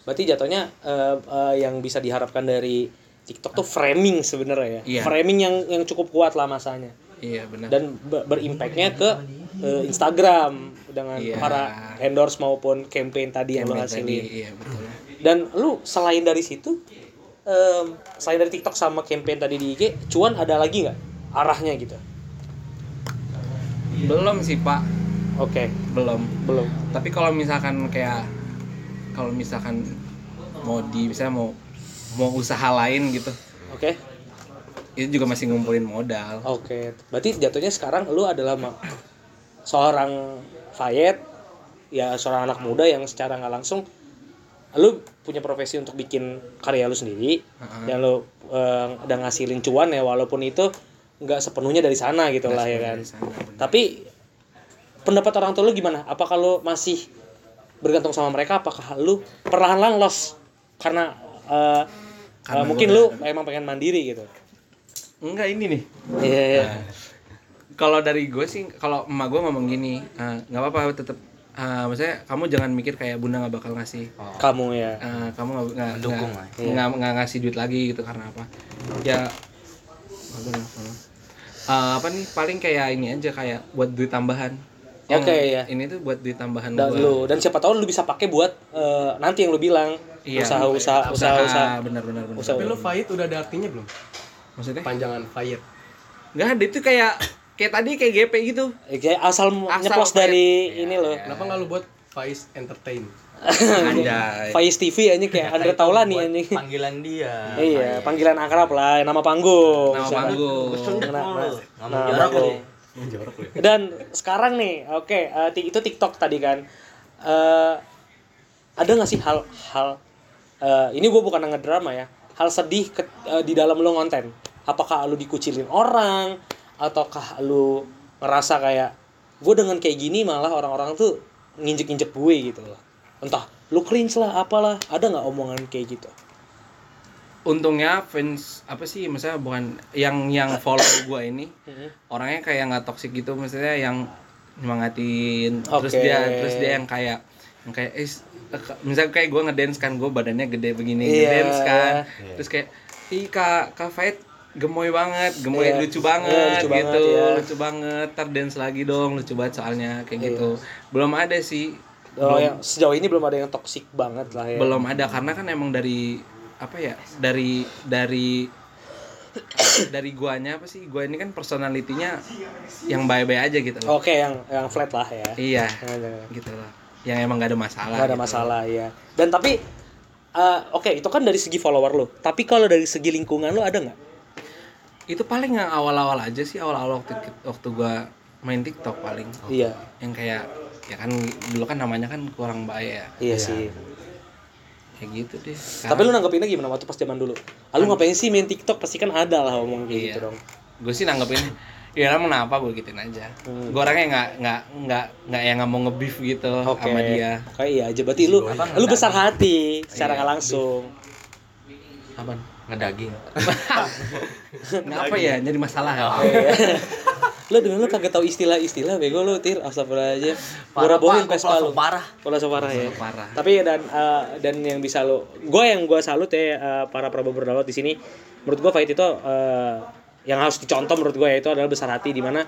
Berarti jatuhnya eh, eh, yang bisa diharapkan dari TikTok tuh framing sebenarnya ya. Iya. Framing yang yang cukup kuat lah masanya. iya benar Dan be- berimpactnya ke eh, Instagram dengan Iya. para endorse maupun campaign tadi yang lo Campaign hasilin. iya betul Dan lu selain dari situ, em, selain dari TikTok sama campaign tadi di IG, cuan ada lagi nggak arahnya gitu? belum sih pak Oke, belum belum. tapi kalau misalkan kayak kalau misalkan mau di bisa mau mau usaha lain gitu Oke. itu juga masih ngumpulin modal Oke, berarti jatuhnya sekarang lu adalah seorang Fayet, ya seorang anak muda yang secara nggak langsung lu punya profesi untuk bikin karya lu sendiri dan lu eh, udah ngasilin cuan ya walaupun itu nggak sepenuhnya dari sana gitu lah ya kan. Sana, bener. Tapi pendapat orang tua lu gimana? Apakah lu masih bergantung sama mereka? Apakah lu perlahan-lahan loss karena eh, Karena eh, mungkin lu emang pengen mandiri gitu? enggak ini nih Iya. iya. kalau dari gue sih kalau emak gue ngomong gini "Ah, nggak apa-apa tetap ah, maksudnya kamu jangan mikir kayak bunda nggak bakal ngasih Kamu ya. Ah, kamu nggak nggak Mendukung nggak- nggak ngasih duit lagi gitu karena apa ya? Ah, apa nih paling kayak ini aja kayak buat duit tambahan Yang Oke, iya. ini tuh buat duit tambahan dan gua. lu. Dan siapa tahu lu bisa pakai buat eh, nanti yang lu bilang. Iya, usaha usaha usaha. usaha benar benar benar. Usaha. Tapi lu Fayet udah ada artinya belum? maksudnya? Panjangan Fayet. nggak ada itu kayak kayak tadi kayak GP gitu. Eh, kayak asal, Asal nyeplos dari ini loh. Kenapa nggak lu buat Faiz Entertain? (laughs) anjay. Faiz TV aja kayak Andre Taulani anjing. Panggilan dia. iya panggilan akrab lah nama panggung. Nama panggung. jarak panggung. Dan sekarang nih oke eh, ti- itu TikTok tadi kan. Eh, ada nggak sih hal hal eh, ini gue bukan ngedrama ya hal sedih ke- eh, di dalam lo konten apakah lu dikucilin orang ataukah lu ngerasa kayak gue dengan kayak gini malah orang-orang tuh nginjek-injek gue gitu loh. Entah lu cringe lah apalah ada nggak omongan kayak gitu untungnya fans apa sih misalnya bukan yang yang follow (coughs) gua ini orangnya kayak nggak toksik gitu maksudnya yang nyemangatin terus Oke. dia terus dia yang kayak yang kayak eh, misalnya kayak gua ngedance kan gua badannya gede begini Iya. ngedance kan terus kayak ih kak kak Fait gemoy banget gemoy Iya. lucu Iya, banget lucu banget, gitu iya. lucu banget tar dance lagi dong lucu banget soalnya kayak gitu belum ada sih Oh, yang sejauh ini belum ada yang toksik banget lah ya. belum ada karena kan emang dari apa ya dari dari dari guanya apa sih gua ini kan personalitinya yang baik-baik aja gitu loh Oke, yang yang flat lah ya. iya gitu loh yang emang gak ada masalah Nggak ada gitu. masalah ya. Dan tapi eh, oke itu kan dari segi follower lo. Tapi kalau dari segi lingkungan lo ada nggak? itu paling yang awal-awal aja sih awal-awal waktu waktu gua main TikTok paling Iya, yang kayak ya kan dulu kan namanya kan kurang baik ya iya sih. Kayak gitu deh Tapi lu nanggepinnya gimana waktu pas zaman dulu? Ah, lu ngapain sih main TikTok? Pasti kan ada lah omong kayak Iya. gitu dong. gue sih nanggepin ya emang kenapa gue gituin aja Hmm. gue orangnya nggak nggak nggak nggak yang nggak mau ngebeef gitu Oke. sama dia Kayak iya aja berarti lu lu besar hati secara nggak langsung. Apaan? Ngedaging. (laughs) Nggak apa ya jadi masalah. Ya (laughs) lu dengan lu kagak tahu istilah-istilah bego lu tir. Gua rabohin Pak. Vespa lu. Langsung parah. Langsung parah ya. Parah tapi dan eh, dan yang bisa lu gue yang gue salut ya eh, para prabu berdownload di sini menurut gue fight itu eh, yang harus dicontoh menurut gue yaitu adalah besar hati di mana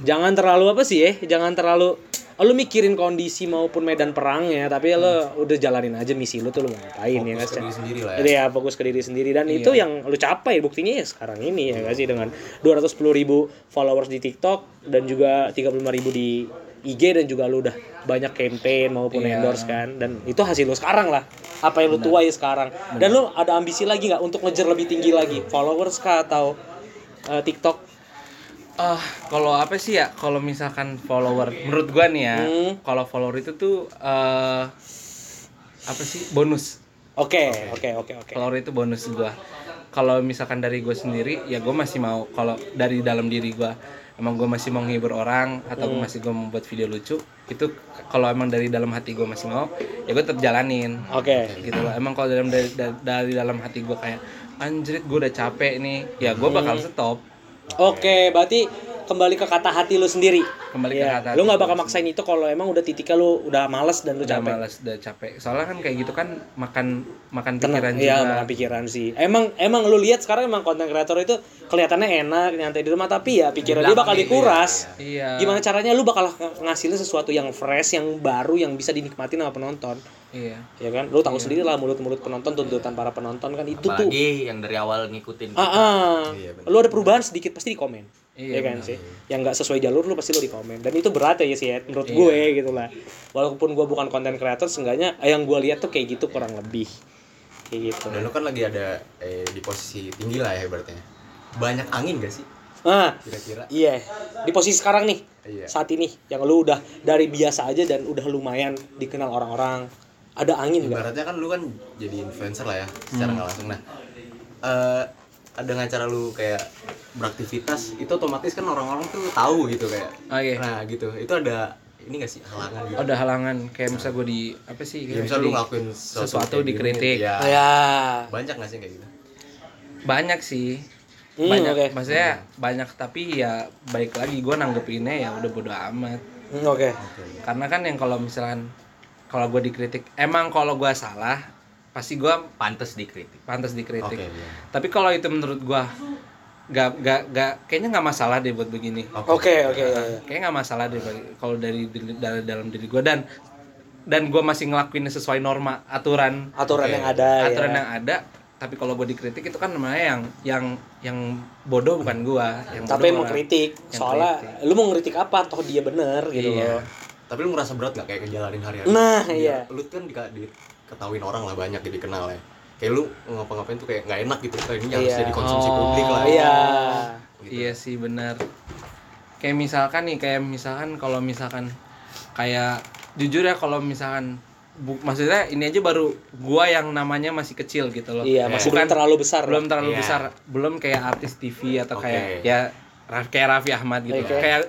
jangan terlalu apa sih ya jangan terlalu lu mikirin kondisi maupun medan perangnya tapi lu udah jalanin aja misi lu tuh lu ngapain ya kan diri sendiri lah ya. Jadi ya fokus ke diri sendiri. Dan itu yang lu capai buktinya ya sekarang ini ya gak sih? Dengan 210 ribu followers di TikTok dan juga 35 ribu di IG dan juga lu udah banyak campaign maupun Iya. endorse kan? Dan itu hasil lu sekarang lah. Apa yang lu tuai sekarang. Dan lu ada ambisi lagi nggak untuk ngejar lebih tinggi lagi? Followers kah atau eh, TikTok ah kalau apa sih ya? Kalau misalkan follower menurut gua nih ya Hmm. kalau follower itu tuh eh apa sih? Bonus. Oke oke. oke oke follower itu bonus gua. Kalau misalkan dari gue sendiri ya gue masih mau kalau dari dalam diri gua emang gue masih mau nghibur orang atau Hmm. gua masih gue membuat video lucu itu kalau emang dari dalam hati gue masih mau ya gue tetap jalanin. Oke. Gitu loh. Emang kalau dalam dari, dari, dalam hati gue kayak anjrit gue udah capek nih. Ya gue bakal Hmm. stop Oke, berarti kembali ke kata hati lu sendiri. Kembali ke Iya. kata Lu hati nggak gua bakal maksain itu kalau emang udah titiknya lu udah males dan lu udah capek. males udah capek soalnya kan kayak gitu kan makan makan Tenang, pikiran iya, juga makan pikiran sih. Emang emang lu lihat sekarang emang konten kreator itu kelihatannya enak nyantai di rumah tapi ya pikiran dia bakal dikuras. iya Gimana caranya lu bakal ng- ngasilin sesuatu yang fresh, yang baru, yang bisa dinikmatin sama penonton. Iya Ya kan? Lu tahu sendiri lah mulut-mulut penonton, tuntutan para penonton kan itu tuh. apalagi yang dari awal ngikutin Ah, ah. Iya, bener. lu ada perubahan sedikit pasti di komen. Iya, Iya kan sih. Yang nggak sesuai jalur lu pasti lu di komen. Dan itu berat ya sih ya menurut gue gitu lah. Walaupun gue bukan konten creator seenggaknya yang gue lihat tuh kayak gitu kurang lebih. Kayak gitu. Dan lu kan lagi ada eh, di posisi tinggi lah ya ibaratnya. Banyak angin gak sih Ah, kira-kira? iya. Di posisi sekarang nih. Iya. Saat ini yang lu udah dari biasa aja dan udah lumayan dikenal orang-orang. Ada angin? Ibaratnya kan lu kan jadi influencer lah ya secara nggak langsung. Nah, eh dengan cara lu kayak beraktivitas itu otomatis kan orang-orang tuh tahu gitu kayak. Oke. Nah gitu. Itu ada ini gak sih halangan gitu? Oh, ada halangan kayak misal gue di apa sih Ya, kayak misal lu ngelakuin sesuatu gini, dikritik. Ya. Ah, ya. Banyak gak sih kayak gitu? banyak sih Hmm, banyak oke. maksudnya banyak tapi ya baik lagi gue nanggepinnya ya udah bodo amat Hmm, Oke. karena kan yang kalau misalkan kalau gue dikritik emang kalau gue salah pasti gue pantas dikritik pantas dikritik Oke, iya. tapi kalau itu menurut gue gak gak gak kayaknya nggak masalah deh buat begini Oke, oke. iya, iya. kayaknya nggak masalah deh kalau dari, dari dalam diri gue dan dan gue masih ngelakuinnya sesuai norma aturan Aturan yang ada aturan ya. yang ada tapi kalau gue dikritik itu kan namanya yang yang yang bodoh bukan gue yang Tapi bodoh mau kritik, soalnya kritik. lu mau ngeritik apa? Toh dia bener gitu Iya. loh. Tapi lu ngerasa berat gak kayak ngejalanin hari-hari? Nah, iya. Lu kan di, diketahuin orang lah banyak jadi kenal ya. Kayak lu ngapa-ngapain tuh kayak nggak enak gitu. Kayak ini harus Iya. jadi konsumsi Oh. publik lah. Iya. Gitu. Iya sih benar. Kayak misalkan nih, kayak misalkan kalau misalkan kayak jujur ya kalau misalkan bu, maksudnya ini aja baru gua yang namanya masih kecil gitu loh. Iya, masih Bukan- belum terlalu besar. belum lah. terlalu Iya. besar, belum kayak artis TV atau Oke. kayak ya Raf- kayak Raffi Ahmad gitu. Oke. Kayak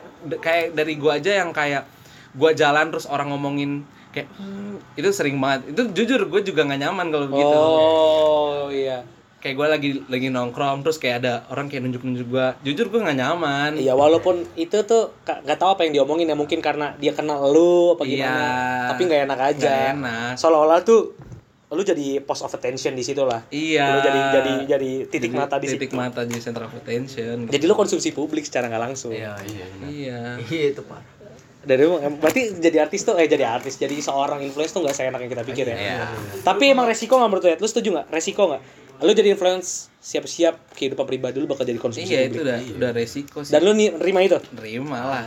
kayak dari gua aja yang kayak gua jalan terus orang ngomongin kayak hmm, itu sering banget itu jujur gue juga nggak nyaman kalau begitu Oh iya. kayak gue lagi lagi nongkrong terus kayak ada orang kayak nunjuk nunjuk gue jujur gue nggak nyaman Iya walaupun itu tuh nggak tahu apa yang diomongin ya mungkin karena dia kenal lu apa Iya. gimana. Tapi nggak enak aja. Nggak enak. Seolah-olah tuh lu jadi post of attention di situ lah. iya Lu jadi jadi jadi titik mata di titik situ. mata di center of attention Jadi lu konsumsi publik secara nggak langsung. iya iya iya Iya itu pak. Dari lu- em- berarti jadi artis tuh eh jadi artis jadi seorang influencer tuh nggak seenak yang kita pikir ya. Iya. Tapi emang resiko nggak menurut lu? Lu setuju nggak? Resiko nggak? Lu jadi influence siap-siap kehidupan pribadi lu bakal jadi konsumsi iya itu udah udah resiko sih Dan lu nih nerima itu? nerima lah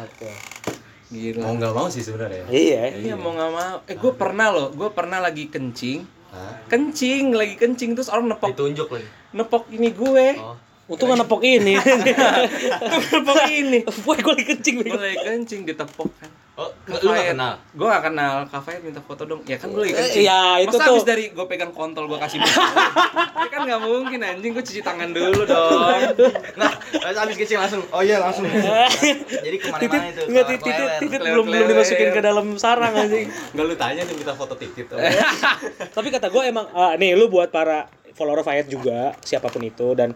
gila mau nggak mau sih sebenarnya Iya. iya mau nggak mau eh gue pernah loh gue pernah lagi kencing Hah? kencing lagi kencing terus orang nepok Ditunjuk lagi. nepok ini gue Oh. Untung nggak nepok ini. (laughs) nepok ini Woi, gue lagi kencing gue lagi kencing ditepok kan Oh, lu gak kenal? gue gak kenal Kafayat minta foto dong ya kan gue lagi kencing Iya, itu Masa tuh. abis dari gue pegang kontol gue kasih muka ya kan gak mungkin anjing gue cuci tangan dulu dong Nah, abis kecil langsung. Oh iya langsung. (laughs) Jadi ke mana-mana itu. Enggak titit titit belum belum dimasukin ke dalam sarang anjing. nggak lu tanya nih minta foto titit (laughs) Tapi kata gue emang ah, nih lu buat para follower Fayet juga siapa pun itu dan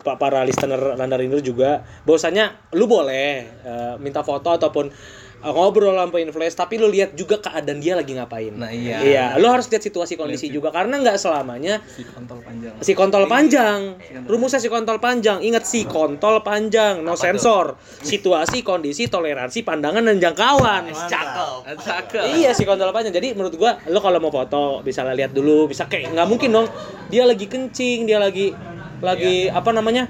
pa- para listener Landarindo juga bahwasanya lu boleh eh, minta foto ataupun eh, ngobrol sama influencer tapi lu lihat juga keadaan dia lagi ngapain. Nah, iya. Iya, lu harus lihat situasi kondisi juga karena nggak selamanya si kontol panjang si kontol panjang. Rumusnya si kontol panjang. Ingat si kontol panjang, no sensor. Situasi, kondisi, toleransi, pandangan dan jangkauan. Cakep. Ah, cakep Iya si kontol panjang. Jadi menurut gua lo kalau mau foto bisa lihat dulu, bisa kayak nggak mungkin dong. Dia lagi kencing, dia lagi lagi apa namanya?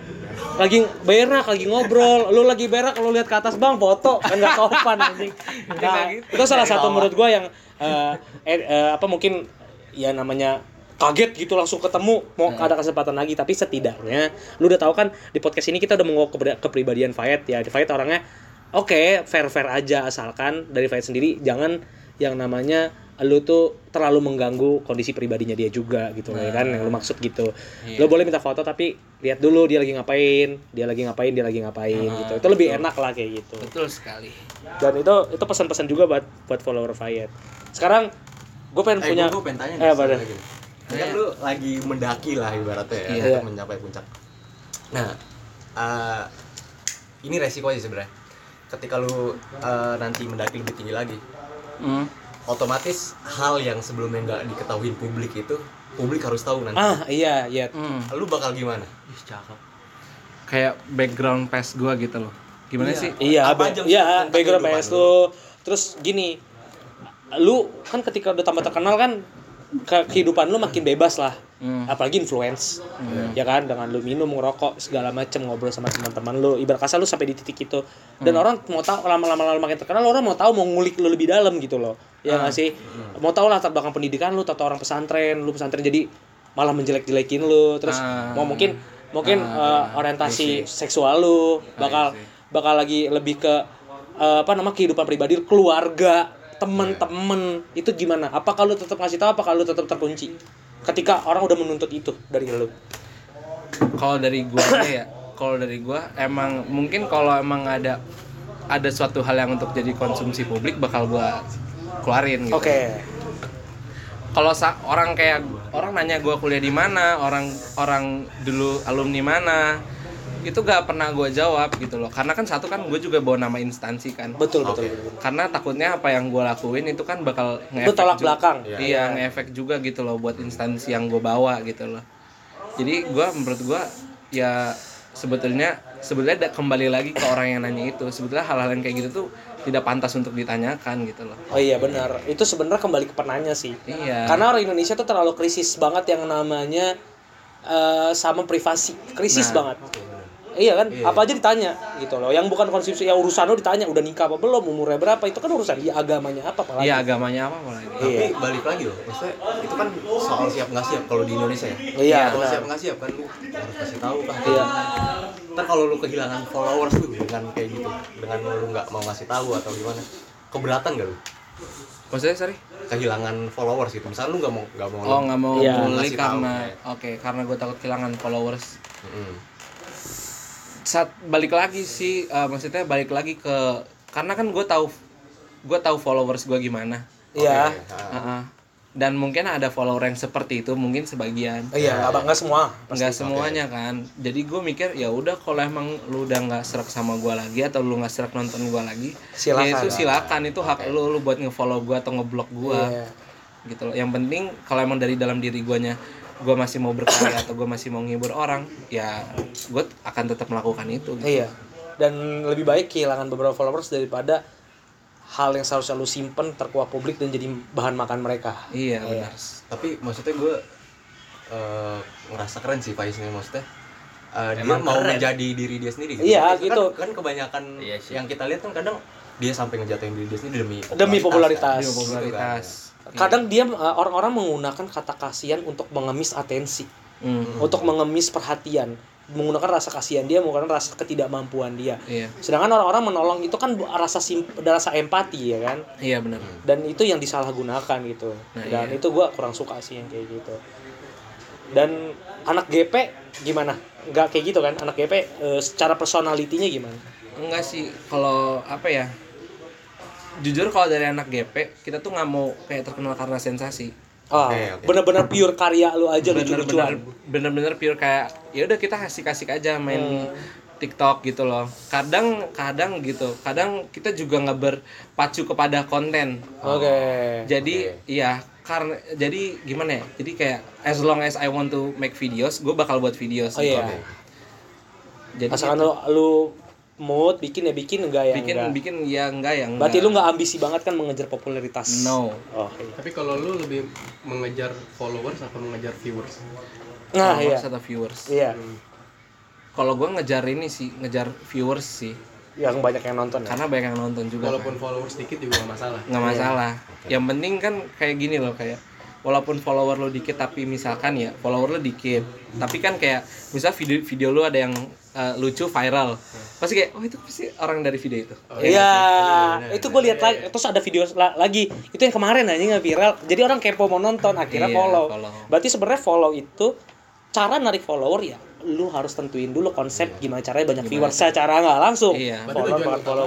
Lagi berak, lagi ngobrol. Lu lagi berak lu lihat ke atas, Bang, foto. Kan nggak sopan (laughs) anjing. Nah, itu salah satu menurut gua yang eh, eh, eh, apa mungkin ya namanya kaget gitu langsung ketemu mau ada kesempatan lagi tapi setidaknya lu udah tahu kan di podcast ini kita udah ke kepribadian Fayet ya di Fayet orangnya oke fair fair aja asalkan dari Fayet sendiri jangan yang namanya lu tuh terlalu mengganggu kondisi pribadinya dia juga gitu loh ya kan yang lu maksud gitu. Lu boleh minta foto tapi lihat dulu dia lagi ngapain dia lagi ngapain dia lagi ngapain gitu. Itu lebih enak lah kayak gitu. Betul sekali. Dan itu itu pesan-pesan juga buat buat follower Fayet sekarang gue pengen eh punya gue pengen tanya eh, dah? lagi. Kan lu lagi mendaki lah ibaratnya ya Iya. untuk mencapai puncak. Nah eh, ini resiko aja sebenarnya. Ketika lu eh, nanti mendaki lebih tinggi lagi. Hmm. Otomatis hal yang sebelumnya nggak diketahui publik itu publik harus tahu nanti ah iya iya Hmm. lu bakal gimana Ih, cakep. kayak background past gue gitu loh gimana sih Iya, Apa aja iya, background PS lu. Terus gini, lu kan ketika udah tambah terkenal kan ke- kehidupan lu makin bebas lah. Hmm. Apalagi influence. Ya kan dengan lu minum, ngerokok, segala macem ngobrol sama teman-teman lu. Ibarat kata lu sampai di titik itu. Dan orang mau tahu lama-lama lama makin terkenal, orang mau tahu mau ngulik lu lebih dalam gitu loh. Ya nggak sih? Mau tahu latar belakang pendidikan lu, atau orang pesantren, lu pesantren jadi malah menjelek-jelekin lu. Terus Ah. mau mungkin mungkin eh, orientasi seksual lu bakal bakal lagi lebih ke eh, apa nama kehidupan pribadi keluarga temen-temen. Itu gimana? Apa kalau tetap ngasih tahu apa kalau tetap terkunci? Ketika orang udah menuntut itu dari lu. Kalau dari gua ya kalau dari gua emang mungkin kalau emang ada ada suatu hal yang untuk jadi konsumsi publik bakal gua keluarin gitu. Oke. Kalau sa- orang kayak orang nanya gua kuliah di mana orang orang dulu alumni mana itu gak pernah gua jawab gitu loh. Karena kan satu kan gue juga bawa nama instansi kan. Betul betul, betul. karena takutnya apa yang gue lakuin itu kan bakal ngefek tolak ju- belakang. Iya ngefek juga gitu loh buat instansi yang gue bawa gitu loh. Jadi gue menurut gue ya sebetulnya sebetulnya kembali lagi ke orang yang nanya itu. Sebetulnya hal-hal yang kayak gitu tuh tidak pantas untuk ditanyakan gitu loh. Oh iya benar. Itu sebenarnya kembali ke penanya sih. Iya. Karena orang Indonesia tuh terlalu krisis banget yang namanya eh, sama privasi. Krisis Nah. banget Iya kan, apa aja ditanya gitu loh. Yang bukan konsumsi, yang urusan lo ditanya udah nikah apa belum, umurnya berapa, itu kan urusan dia agamanya apa apalagi. iya agamanya apa apalagi tapi Iya. balik lagi loh maksudnya itu kan soal siap nggak siap kalau di Indonesia ya Iya, kalau siap nggak siap kan lu harus kasih tahu kan Iya. ntar kalau lu kehilangan followers tuh dengan kayak gitu dengan lu nggak mau ngasih tahu atau gimana keberatan gak lu maksudnya sorry kehilangan followers gitu misalnya lu nggak mau nggak mau oh nggak mau Iya. karena ya. oke karena gue takut kehilangan followers Mm-mm. Saat balik lagi sih eh, maksudnya balik lagi ke karena kan gue tahu gue tahu followers gue gimana Iya. Oke, ah. Heeh. dan mungkin ada follower yang seperti itu mungkin sebagian Iya, nggak nggak semua. nggak semuanya kan jadi gue mikir ya udah kalau emang lu udah nggak serak sama gue lagi atau lu nggak serak nonton gue lagi Silakan. ya itu silakan itu hak lu lu buat ngefollow gue atau ngeblok gue Iya. gitu loh yang penting kalau emang dari dalam diri guanya gue masih mau berkarya atau gue masih mau ngibur orang ya gue akan tetap melakukan itu gitu. Iya. Dan lebih baik kehilangan beberapa followers daripada hal yang seharusnya lu simpen terkuak publik dan jadi bahan makan mereka. iya benar tapi maksudnya gue eh, ngerasa keren sih Faiz ini maksudnya Eh, dia mau keren. menjadi diri dia sendiri gitu. Iya, Kan- gitu. kan, kebanyakan Iya sih. yang kita lihat kan kadang dia sampai ngejatuhin diri dia sendiri demi Demi popularitas. Dia popularitas Kadang dia uh, orang-orang menggunakan kata kasihan untuk mengemis atensi, Hmm, untuk mengemis perhatian, menggunakan rasa kasihan dia, menggunakan rasa ketidakmampuan dia. iya. Sedangkan orang-orang menolong itu kan rasa sim rasa empati ya kan. iya benar. Dan itu yang disalahgunakan gitu. Nah, dan iya. itu gua kurang suka sih yang kayak gitu. Dan anak GP gimana? Nggak kayak gitu kan? Anak GP eh, secara personalitinya gimana? Enggak sih kalau apa ya jujur kalau dari anak GP kita tuh nggak mau kayak terkenal karena sensasi. Ah Oke, oke. bener-bener pure karya lu aja lucu-lucuan. bener-bener pure kayak ya udah kita kasih-kasih aja main TikTok gitu loh. Kadang kadang gitu. Kadang kita juga nggak berpacu kepada konten. Oke. Jadi iya karena jadi gimana ya? Jadi kayak as long as I want to make videos gue bakal buat videos oh iya. jadi asalkan lu, lu mood bikin ya bikin enggak ya bikin enggak bikin ya enggak ya enggak berarti lu nggak ambisi banget kan mengejar popularitas? No. Oh iya. Tapi kalau lu lebih mengejar followers apa mengejar viewers? nah iya. followers atau viewers? Iya. Kalau gue ngejar ini sih ngejar viewers sih. Yang banyak yang nonton ya? Karena banyak yang nonton juga Walaupun kan. followers dikit juga gak masalah. nggak masalah. Yang penting kan kayak gini loh kayak walaupun follower lo dikit tapi misalkan ya follower lo dikit. Tapi kan kayak misal video video lo ada yang eh, lucu viral pasti kayak oh itu pasti orang dari video itu Iya, itu gue lihat lagi. Terus ada video la- lagi. Itu yang kemarin aja nggak viral. Jadi orang kepo mau nonton, akhirnya Iya, follow. follow. Berarti sebenarnya follow itu cara narik follower ya. Lu harus tentuin dulu konsep gimana caranya banyak viewer secara nggak langsung. Iya. Follower tujuan bakal follow.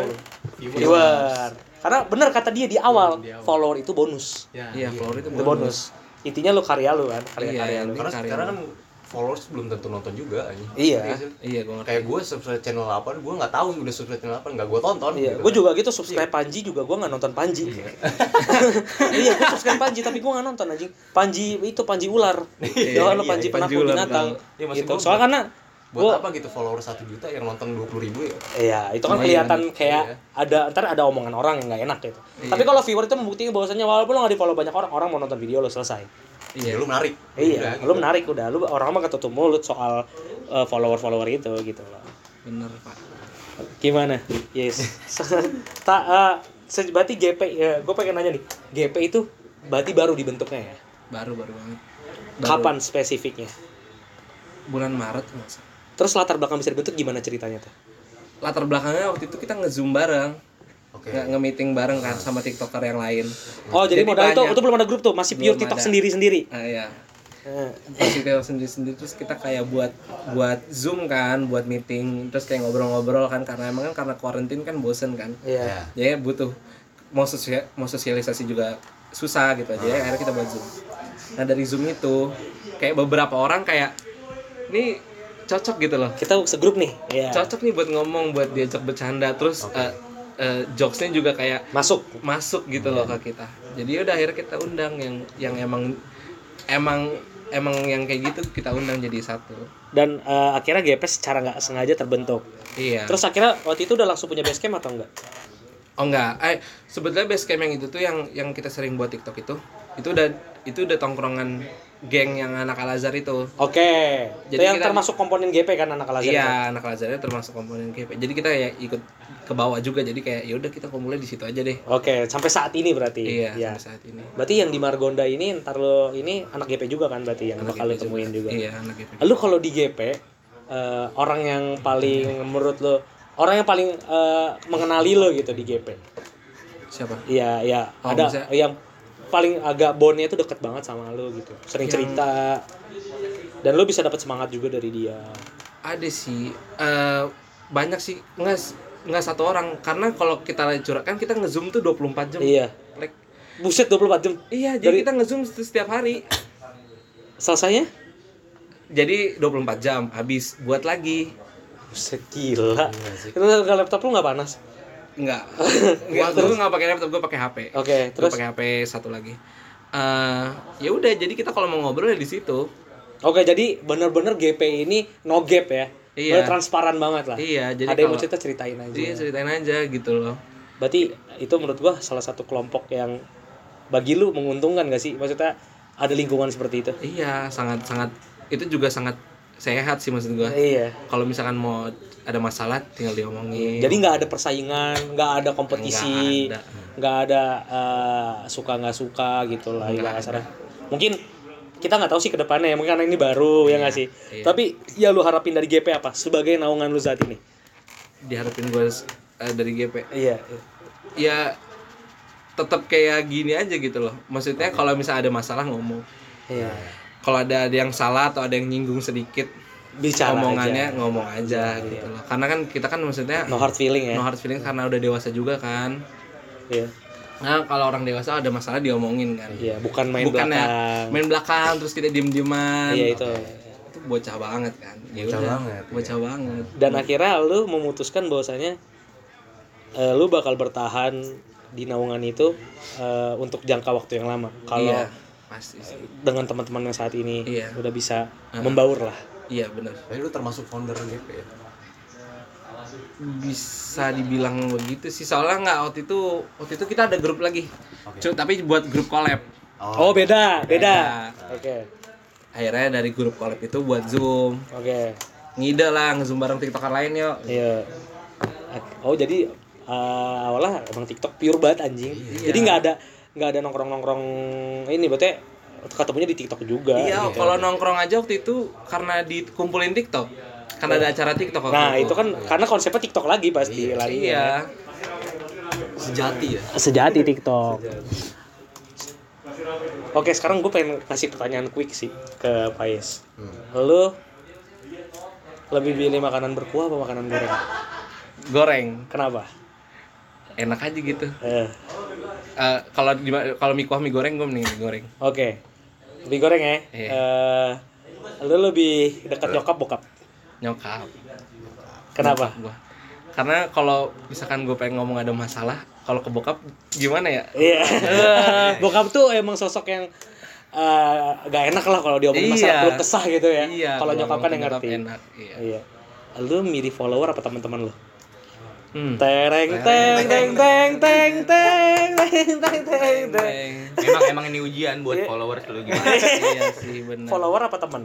viewers. Viewer. Karena bener kata dia di awal, di awal. follower itu bonus. Ya, iya follower itu Itu bonus. Intinya lu karya lu kan, karya-karya Iya, lu. karena Karya. sekarang kan followers belum tentu nonton juga anjing. Iya. Iya gue ngerti kayak gue subscribe channel apa gue nggak tahu udah subscribe channel apa nggak gue tonton Iya, gitu gue kan. juga gitu subscribe Panji juga gue nggak nonton Panji. iya, (laughs) gue subscribe Panji tapi gue nggak nonton anjing. Panji itu Panji ular. Jangan lo iya, Panji iya, penakut Panji ular, binatang. Iya, maksud gitu. Soalnya karena buat gua apa gitu follower satu juta yang nonton dua puluh ribu ya Iya, itu kan kelihatan kayak Iya. ada ntar ada omongan orang yang nggak enak gitu. Tapi kalau viewer itu membuktikan bahwasanya walaupun lo nggak di follow banyak orang, orang mau nonton video lo selesai. Iya lu menarik Iya, Udah, gitu. menarik udah, lu orang mah ketutup mulut soal uh, follower-follower itu gitu loh. bener pak Gimana? Yes. (laughs) tak uh, se- berarti GP ya, gue pengen nanya nih, GP itu berarti baru dibentuknya ya? baru baru banget Baru Kapan spesifiknya? bulan Maret salah. Terus latar belakang bisa dibentuk gimana ceritanya tuh? latar belakangnya waktu itu kita nge-zoom bareng oke nggak nge-meeting bareng kan sama tiktoker yang lain Oh, jadi, Jadi modal itu banyak. itu belum ada grup tuh, masih pure Belum TikTok ada. sendiri-sendiri. ah ya Eh, masih kita sendiri sendiri terus kita kayak buat buat zoom kan buat meeting terus kayak ngobrol-ngobrol kan karena emang kan karena karantin kan bosen kan Iya. ya jadi butuh mau sosial mau sosialisasi juga susah gitu aja akhirnya kita buat zoom nah dari zoom itu kayak beberapa orang kayak ini cocok gitu loh Kita segrup nih. Iya. cocok nih buat ngomong buat diajak bercanda terus eh, eh, jokesnya juga kayak Masuk. masuk gitu loh ke kita jadi udah akhirnya kita undang yang yang emang emang emang yang kayak gitu kita undang jadi satu Dan eh, akhirnya GP secara nggak sengaja terbentuk. iya Terus akhirnya waktu itu udah langsung punya base camp atau enggak? oh enggak eh sebetulnya base camp yang itu tuh yang yang kita sering buat tiktok itu itu udah itu udah tongkrongan geng yang anak Al Azhar itu Oke. Itu Jadi yang kita- termasuk komponen GP kan anak Al Azhar. iya anak Al Azhar itu termasuk komponen GP jadi kita ya ikut ke bawah juga jadi kayak ya udah kita kumpulnya di situ aja deh Oke, sampai saat ini berarti. iya Ya. sampai saat ini Berarti yang di Margonda ini ntar lo ini anak GP juga kan berarti yang Anak bakal lo temuin juga. iya anak GP Lalu kalau di GP eh, orang yang paling menurut lo orang yang paling eh, mengenali lo gitu di GP. siapa Iya, iya. Oh, ada maksudnya- yang paling agak bondnya itu deket banget sama lo gitu. Sering Yang- cerita. Dan lo bisa dapat semangat juga dari dia. ada sih eh, banyak sih nggak nggak satu orang karena kalau kita curhat kan kita ngezoom tuh 24 jam Iya. like Buset 24 jam. Iya, jadi Dari- kita nge-zoom setiap hari. Selesainya? Jadi 24 jam habis buat lagi. Buset gila. Itu nggak laptop lu nggak panas? Enggak. Enggak, (laughs) gue enggak pakai laptop, gue pakai HP. Oke, Gue terus pakai HP satu lagi. Eh, ya udah, jadi kita kalau mau ngobrol ya di situ. Oke, jadi bener-bener GP ini no gap ya. Iya. Bener transparan banget lah. Iya, jadi Ada yang mau cerita ceritain aja. Iya, ceritain aja gitu loh. Berarti itu menurut gua salah satu kelompok yang bagi lu menguntungkan gak sih? Maksudnya ada lingkungan seperti itu? Iya, sangat sangat itu juga sangat sehat sih maksud gua. Iya. Kalau misalkan mau ada masalah tinggal diomongin. Jadi nggak ada persaingan, nggak ada kompetisi, Nggak ada. ada eh, suka nggak suka gitu lah Nggak ibarat kasarnya. Mungkin kita nggak tahu sih ke depannya ya, mungkin karena ini baru ya nggak sih. iya. Tapi ya lu harapin dari GP apa sebagai naungan lu saat ini? diharapin gue dari GP. Iya. Ya tetap kayak gini aja gitu loh. Maksudnya kalau misalnya ada masalah ngomong. Iya. Kalau ada ada yang salah atau ada yang nyinggung sedikit Bicara omongannya aja. ngomong aja gitu loh. Karena kan kita kan maksudnya No hard feeling ya. no hard feeling karena udah dewasa juga kan. Iya. Nah, kalau orang dewasa ada masalah diomongin kan. Iya, bukan main Bukan ya belakang. main belakang terus kita diem-dieman. Iya itu. Itu bocah banget kan. Ya Bocah udah, banget, Bocah banget. Dan akhirnya lu memutuskan bahwasanya eh, lu bakal bertahan di naungan itu eh, untuk jangka waktu yang lama. Kalau Iya, pasti sih. dengan teman-teman yang saat ini Iya. udah bisa membaur lah. Iya, bener Tapi lu termasuk founder GP ya? bisa dibilang begitu sih soalnya nggak waktu itu waktu itu kita ada grup lagi Cu- tapi buat grup collab Oh, beda, beda. Beda. Oke. akhirnya dari grup collab itu buat zoom Oke. ngide lah ngezoom bareng tiktoker lain yuk Iya. Oh, jadi eh, awalnya emang TikTok pure banget anjing. Iya. Jadi nggak ada nggak ada nongkrong-nongkrong ini berarti ketemunya di TikTok juga. iya gitu. kalau nongkrong aja waktu itu karena dikumpulin tiktok karena ada acara tiktok Nah, itu kan karena konsepnya TikTok lagi pasti lagi. iya Sejati ya? Sejati TikTok. Oke, sekarang gue pengen kasih pertanyaan quick sih ke Pais. Lu lebih pilih makanan berkuah apa makanan goreng? goreng Kenapa? enak aja gitu Eh, Eh, kalau di kalau mie kuah mie goreng gue mending mie goreng Oke. Lebih goreng ya. Iya. Eh, lu lebih dekat nyokap bokap. nyokap Kenapa? gua karena kalau misalkan gue pengen ngomong ada masalah kalau ke bokap gimana ya Iya. (laughs) bokap tuh emang sosok yang eh, gak enak lah kalau diomongin masalah Iya. keluh kesah gitu ya. iya kalau nyokap kan yang ngerti. enak iya Iya. Lu milih follower apa teman-teman lu? Hmm. Tereng teng teng teng teng teng teng teng teng teng. Emang emang ini ujian buat followers lu gimana? iya sih benar Follower apa teman?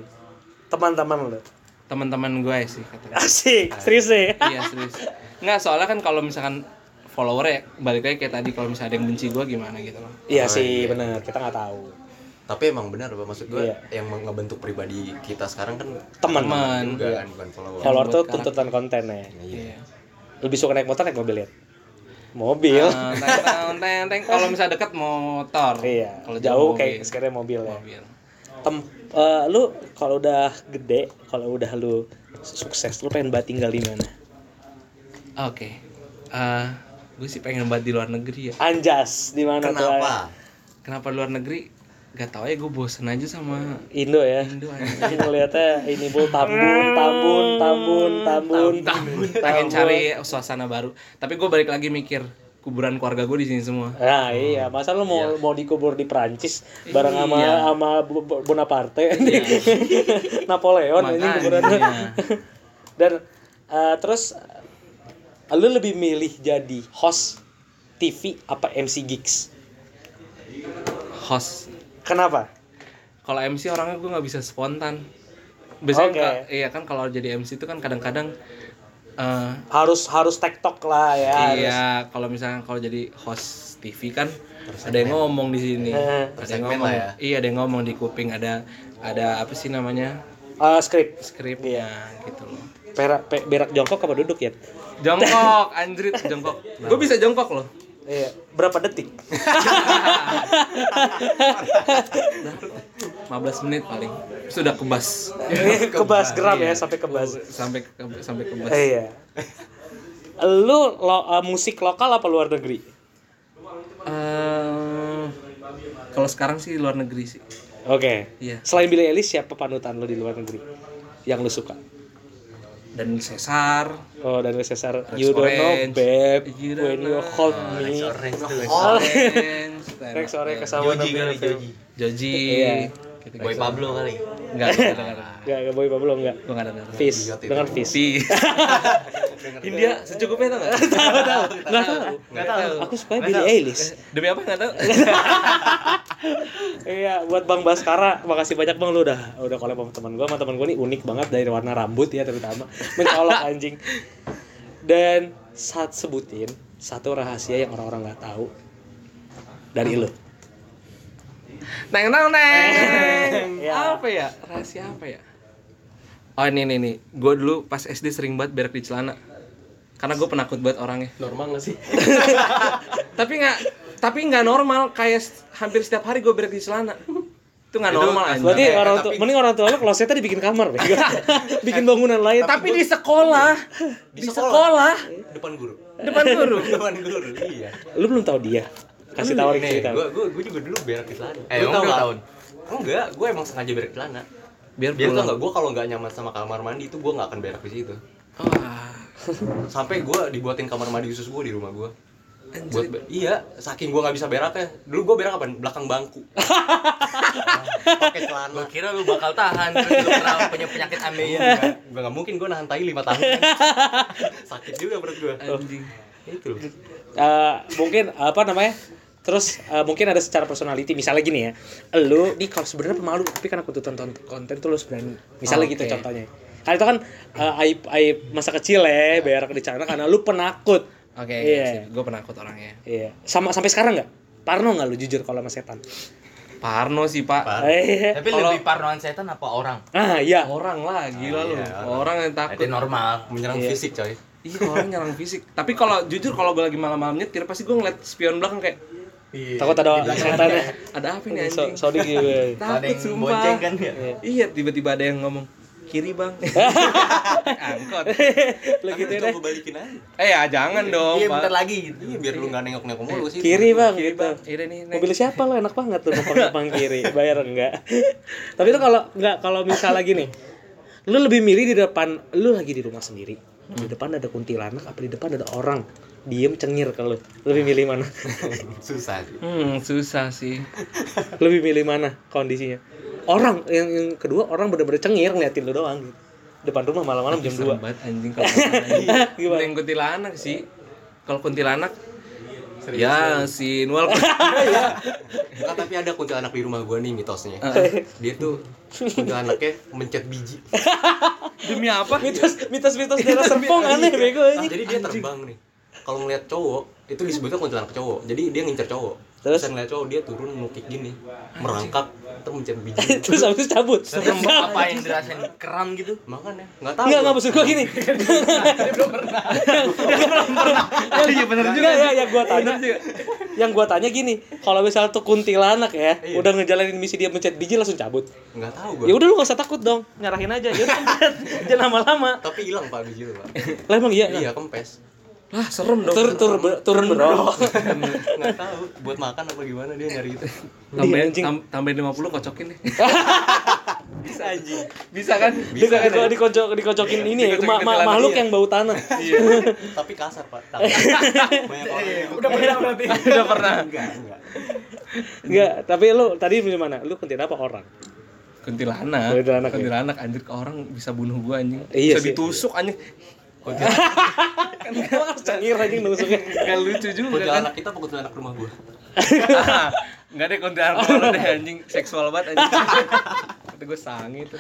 Teman-teman lu. teman-teman gue sih katanya Asik, serius ya. iya serius nggak soalnya kan kalau misalkan follower ya balik lagi kayak tadi kalau misalnya ada yang benci gue gimana gitu loh Iya sih, benar. Kita nggak tahu. Tapi emang benar Pak maksud gue Iya. yang ngebentuk pribadi kita sekarang kan Teman. teman juga kan bukan follower. Follower tuh tuntutan konten ya. iya Lebih suka naik motor naik mobil ya? Mobil. Teng. (laughs) kalau misalnya deket motor iya. kalau Jauh mobil. kayak sekarang mobil ya. mobil Tem eh, lu kalau udah gede, kalau udah lu sukses, lu pengen banget tinggal di mana? oke Eh, gue sih pengen banget di luar negeri ya Anjas, di mana tuh? Kenapa? kenapa luar negeri gak tau ya gue bosen aja sama Indo ya. Indo (laughs) aja Ngeliatnya ini bul tambun, tambun, tambun, tambun, Tambun. pengen cari suasana baru. Tapi gue balik lagi mikir kuburan keluarga gue di sini semua. Nah iya, masa lu mau mau dikubur di Prancis bareng sama Iya. sama Bonaparte, (laughs) Napoleon ini kuburannya. (laughs) Dan eh, terus lu lebih milih jadi host TV apa MC gigs? host Kenapa? kalau MC orangnya gue nggak bisa spontan biasanya Oke. ka- iya kan kalau jadi MC itu kan kadang-kadang eh, Harus harus tektok lah ya. iya kalau misalnya kalau jadi host TV kan ada yang ngomong di sini Eh. ada yang ngomong lah ya. iya ada yang ngomong di kuping ada ada apa sih namanya Eh, skrip. skripnya gitu loh Perak, pe- berak jongkok apa duduk ya? jongkok anjrit jongkok (laughs) gue bisa jongkok loh Iya. Berapa detik? 15 menit paling sudah kebas kebas geram ya sampai kebas. sampai ke, sampai kebas iya. Lu lo, eh, musik lokal apa luar negeri? Eh, Kalau sekarang sih luar negeri sih. Oke. Iya. Selain Billie Eilish siapa panutan lo di luar negeri yang lu suka? Dan Cesar, Oh, dan Cesar, Rex you don't know, babe, You don't when you hold Oh, me. Tuh. Orange, Rex Orange sama Joji kali Joji. Joji. Boy Pablo kali. Enggak, enggak dengar. Gak, gak boy belum enggak. Gua enggak dengar. Fish, dengan fish. India secukupnya tau enggak? Tahu tahu. Enggak tahu. Enggak tahu. Aku suka Billie Eilish. Demi apa enggak tahu? (laughs) Iya, buat Bang Baskara, makasih banyak Bang lu udah udah collab sama teman gua, sama teman gua nih unik banget dari warna rambut ya terutama. Mencolok anjing. Dan saat sebutin satu rahasia yang orang-orang nggak tahu dari lu. Neng neng neng. (laughs) Ya. Apa ya? Rahasia apa ya? Oh ini nih nih. Gue dulu pas SD sering banget berak di celana. Karena gue penakut banget orangnya. Normal gak sih? (laughs) tapi nggak tapi nggak normal kayak hampir setiap hari gue berak di celana. Itu nggak Itu normal kan anjing. Berarti Eh, orang tapi- tua, mending orang tua lu klosetnya dibikin kamar, (laughs) bikin bangunan lain. Tapi di sekolah, di, Di sekolah, depan guru depan guru. depan guru iya lu belum tahu dia. Kasih tahu nih gue gue gue juga dulu berak di celana. Eh, Lu tau tahun? enggak gue emang sengaja berak di celana. Biar biar tau nggak gue kalau nggak nyaman sama kamar mandi itu gue nggak akan berak di situ. Sampai gue dibuatin kamar mandi khusus gue di rumah gue anjir. buat iya saking gue nggak bisa berak ya dulu gue berak apa belakang bangku. (laughs) Pakai celana. Gua kira lu bakal tahan lu pernah punya penyakit amin. gue nggak mungkin gue nahan tai lima tahun. (laughs) Sakit juga perut gue anjing. itu. Loh Eh, mungkin apa namanya terus eh, mungkin ada secara personality misalnya gini ya lu nih kalau sebenarnya pemalu tapi karena aku tuh tonton konten tuh lu sebenarnya misalnya gitu Oke. contohnya kan itu kan eh, aib aib masa kecil ya berak di celana karena lu penakut Oke, Iya. gue penakut orangnya. iya sama sampai sekarang nggak parno nggak lu jujur kalau sama setan Parno sih pak. Parno. eh Tapi Kalau- lebih parnoan setan apa orang? ah iya Orang lah, gila lu. iya, Orang yang Berarti takut. normal. menyerang Iya. fisik coy Iya, orang nyerang fisik. Tapi kalau jujur kalau gue lagi malam-malam nyetir pasti gue ngeliat spion belakang kayak takut ada setannya ada apa ini so, anjing? sorry gitu Ada Takut sumpah. bonceng kan ya? Iya, tiba-tiba ada yang ngomong kiri bang. (laughs) Angkot. lu gitu itu deh gue balikin aja Eh ya jangan dong. Iya, Pak. bentar lagi gitu. iya biar lu nggak nengok-nengok mulu sih kiri bang Kiri gitu bang. Iya nih. Mobil siapa lo enak banget tuh numpang (laughs) numpang kiri bayar enggak tapi itu kalau enggak kalau misalnya gini lu lebih milih di depan lu lagi di rumah sendiri di depan ada kuntilanak apa di depan ada orang diem cengir ke lu lebih milih mana (laughs) susah sih Hmm, susah sih. lebih milih mana kondisinya orang yang, yang kedua orang bener-bener cengir ngeliatin lu doang gitu depan rumah malam-malam jam Serem 2 banget anjing kalau (laughs) gimana? Mending kuntilanak sih. Kalau kuntilanak ya si Nual (laughs) Enggak, tapi ada kuntilanak di rumah gua nih mitosnya. Dia tuh kuntilanaknya mencet biji. demi apa? mitos mitos mitos daerah serpong aneh bego Nah, aja jadi dia terbang nih. Kalau ngeliat cowok, itu disebutnya kuntilanak cowok. Jadi dia ngincer cowok. Terus? Terus ngeliat cowok dia turun nukik gini, merangkak, terus mencet biji. (laughs) terus habis itu cabut Serem apa yang dirasain keram gitu? Makanya nggak tahu. Enggak, gua. enggak maksud gua gini. Iya benar Enggak ya, yang gua tanya. Yang gua tanya gini, kalau misalnya tuh kuntilanak ya, Iya. udah ngejalanin misi dia mencet biji langsung cabut. Nggak tahu gua. Ya udah lu gak usah takut dong, nyerahin aja. Ya (laughs) jangan lama-lama. Tapi hilang Pak biji itu, Pak. Lah emang iya. Iya, kempes. Lah serem dong. Tur, tur, ber- turun bro. Nggak tahu buat makan apa gimana dia nyari itu. Tambahin Anjing. tam, tambahin 50 kocokin deh. (laughs) bisa anjing. Bisa kan? Bisa kan? di, dikocok, dikocokin ini ya, Dikocokin ma- ma- kuntilanak, makhluk iya. yang bau tanah. (laughs) Tapi kasar, Pak. Takut. Banyak orang. (laughs) Udah pernah berarti. Udah pernah. Enggak, enggak. Enggak, tapi lu tadi milih mana? Lu kuntilanak apa orang? Kuntilanak. Kuntilanak, ya. Kuntilanak anjir ke orang bisa bunuh gua anjing. Iya bisa sih. ditusuk anjing. Emang (laughs) harus cengir aja nusuknya. Gak lucu juga kan. Kuntilanak kita apa kuntilanak rumah gua? (laughs) Enggak deh kuntilanak orang deh anjing seksual banget anjing. (laughs) Kata gue sangi itu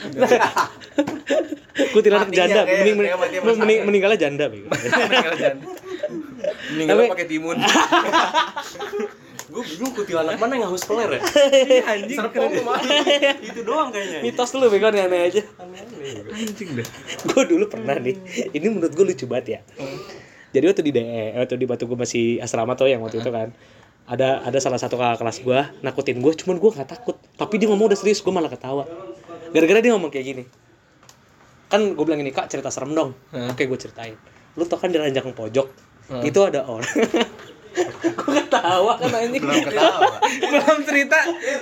kuntilanak. Janda, mending, mending, meninggalnya janda bego. Meninggal jangan. Meninggal Tapi- pakai timun. Gue bingung kuntilanak mana yang haus peler ya? (laughs) anjing. Serpong itu doang kayaknya. Mitos lu bego nih aneh aja. Anjing dah. gue dulu pernah nih. Ini menurut gue lucu banget ya. Jadi waktu di DE waktu di batu gue masih asrama tuh yang waktu itu kan ada ada salah satu kakak kelas gue nakutin gue cuman gue nggak takut. Tapi dia ngomong udah serius gue malah ketawa. Gara-gara dia ngomong kayak gini. Kan gue bilang ini kak cerita serem dong. Oke gue ceritain. Lu tau kan di ranjang pojok itu ada orang (laughs) Gue ketawa kan anjing. belum ketawa. Belum cerita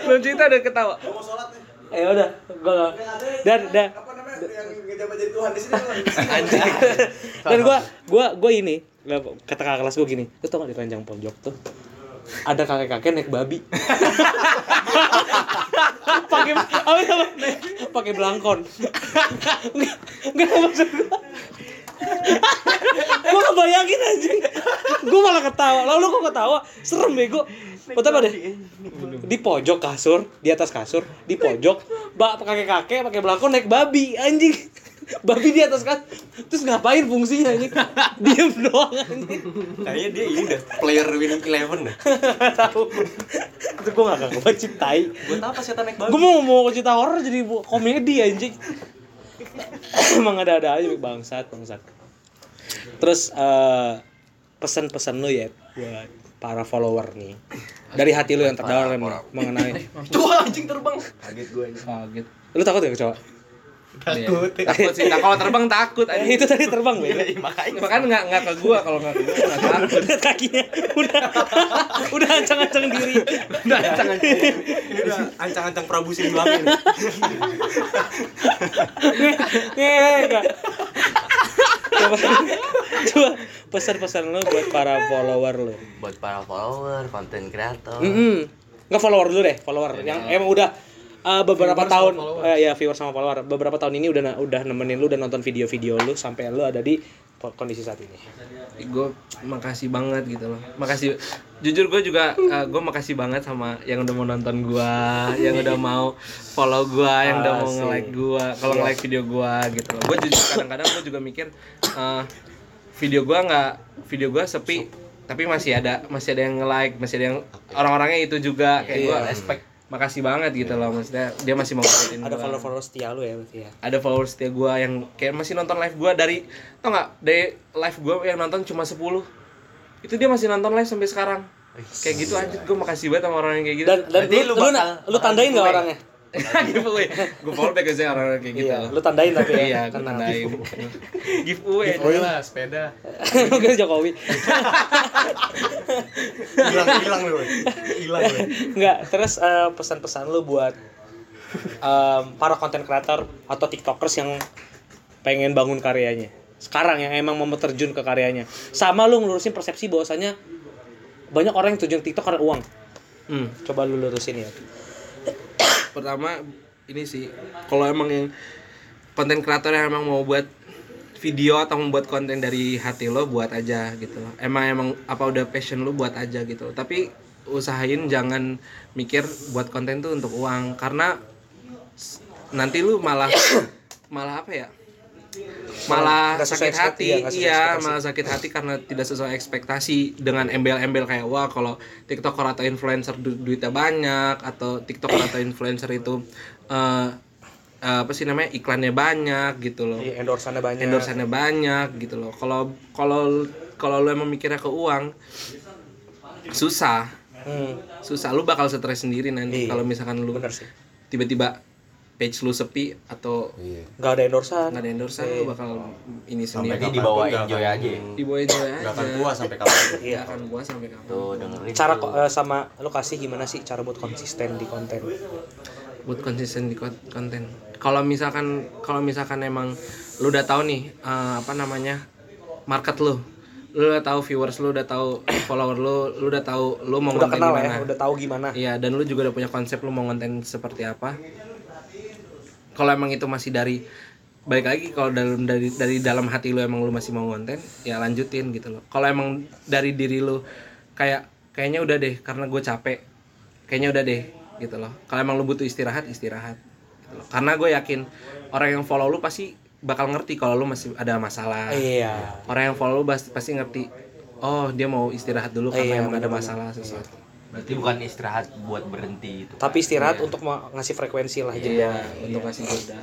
belum cerita udah ketawa. Ya udah, gua dan dan anjing. Dan gua gua gua ini kata kakak kelas gua gini lu tau gak di ranjang pojok tuh ada kakek kakek naik babi. (laughs) Pakai apa apa pakai belangkon. (laughs) Nggak nggak maksud gua gua ngebayangin anjing. Gua malah ketawa. Lalu lu kok ketawa? Serem bego. Betapa deh? Di pojok kasur di atas kasur di pojok. Bak kakek kakek pakai belangkon naik babi anjing. Babi di atas kasur terus ngapain fungsinya anjing? Diem doang anjing. Kayaknya dia ini dah player winning eleven dah tahu. Itu gue gak kakak cintai buat apa setan naik babi? Gue mau mau cerita horor jadi komedi anjing emang ada-ada aja bangsat bangsat. Terus eh, pesan-pesan lu ya buat para follower nih. Dari hati lu yang terdalam mengenai tuh anjing terbang. Kaget gue ini. Kaget. Lu takut ya kecoa takut. Takut sih. Nah, kalau terbang takut anjing. Itu tadi terbang bego makanya. Makanya nggak nggak ke gua kalau nggak ke gua nggak takut. Lihat kakinya udah. (laughs) Udah ancang-ancang diri. Udah jangan ini udah ancang-ancang Prabu Siliwangi nih (laughs) coba coba pesan-pesan lu buat para follower lu buat para follower konten kreator. Mm nggak follower dulu deh follower. Yang emang udah uh, beberapa tahun. eh, ya viewer sama follower. Beberapa tahun ini udah udah nemenin lu dan nonton video-video lu sampai lu ada di kondisi saat ini. Gue makasih banget gitu loh. Makasih. Jujur gue juga gue makasih banget sama yang udah mau nonton gue yang udah mau follow gue yang udah mau nge-like gue kalau nge-like video gue gitu loh. Gue jujur kadang-kadang gue juga mikir eh, video gue nggak video gue sepi tapi masih ada masih ada yang nge-like masih ada yang orang-orangnya itu juga kayak gue respect makasih banget gitu loh maksudnya dia masih mau ngeliatin ada gua. follower-follower setia lu ya berarti ya? Ada followers setia gue yang kayak masih nonton live gue dari tau nggak dari live gue yang nonton cuma 10 itu dia masih nonton live sampai sekarang. Kayak gitu aja gue makasih banget sama orang yang kayak gitu. Dan dan Berarti lu, lu lu, bakal- lu tandain nggak orangnya giveaway. Gue follow back aja orang kayak gitu. Iya lu tandain tapi ya iya gue tandain. giveaway. Giveaway lah sepeda. mungkin Jokowi. Hilang hilang lu hilang lu Enggak, terus eh, pesan-pesan lu buat em, para konten kreator atau tiktokers yang pengen bangun karyanya. Sekarang yang emang mau terjun ke karyanya. Sama lu ngelurusin persepsi bahwasanya banyak orang yang tujuan tiktok karena uang. Hmm. coba lu lurusin ya pertama ini sih kalau emang yang konten kreator yang emang mau buat video atau membuat konten dari hati lo buat aja gitu. Emang emang apa udah passion lo buat aja gitu. Tapi usahain jangan mikir buat konten tuh untuk uang. Karena nanti lu malah (coughs) malah apa ya malah sakit hati iya, sesuai iya malah sakit hati karena tidak sesuai ekspektasi dengan embel-embel kayak wah kalau tiktoker atau influencer du- duitnya banyak atau tiktoker atau influencer itu eh eh, apa sih namanya iklannya banyak gitu loh. Iya, endorsannya banyak. Endorsannya banyak gitu loh. Kalau kalau kalau lu emang mikirnya ke uang susah. Hmm, susah. Lu bakal stres sendiri nanti Iya. kalau misalkan lu tiba-tiba page lu sepi atau nggak ada endorsan nggak ada endorsan lu bakal ini Sampai sendiri. Jadi dibawa kapan pun nggak enjoy akan- aja. dibawa enjoy aja nggak akan puas sampai kapan iya. Akan puas sampai kapan. Tuh dengerin. cara tuh. kok eh, sama lu kasih gimana sih cara buat konsisten di konten? Buat konsisten di kon- konten. Kalau misalkan kalau misalkan emang lu udah tahu nih eh, apa namanya market lu. Lu udah tahu viewers lu udah tahu (clears throat) follower lu lu udah tahu lu mau udah konten kenal gimana. ya udah tahu gimana. Iya, dan lu juga udah punya konsep lu mau konten seperti apa. Kalau emang itu masih dari balik lagi kalau dalam dari dari dalam hati lu emang lu masih mau konten, ya lanjutin gitu loh. Kalau emang dari diri lu kayak kayaknya udah deh karena gue capek. Kayaknya udah deh gitu loh. Kalau emang lu butuh istirahat, istirahat. Gitu loh. Karena gue yakin orang yang follow lu pasti bakal ngerti kalau lu masih ada masalah. iya Orang yang follow lu pasti ngerti. Oh, dia mau istirahat dulu karena Iya, emang ada masalah sesuatu. Berarti bukan istirahat buat berhenti itu. tapi istirahat untuk ma- ngasih frekuensi lah jeda Iya, untuk kasih jeda.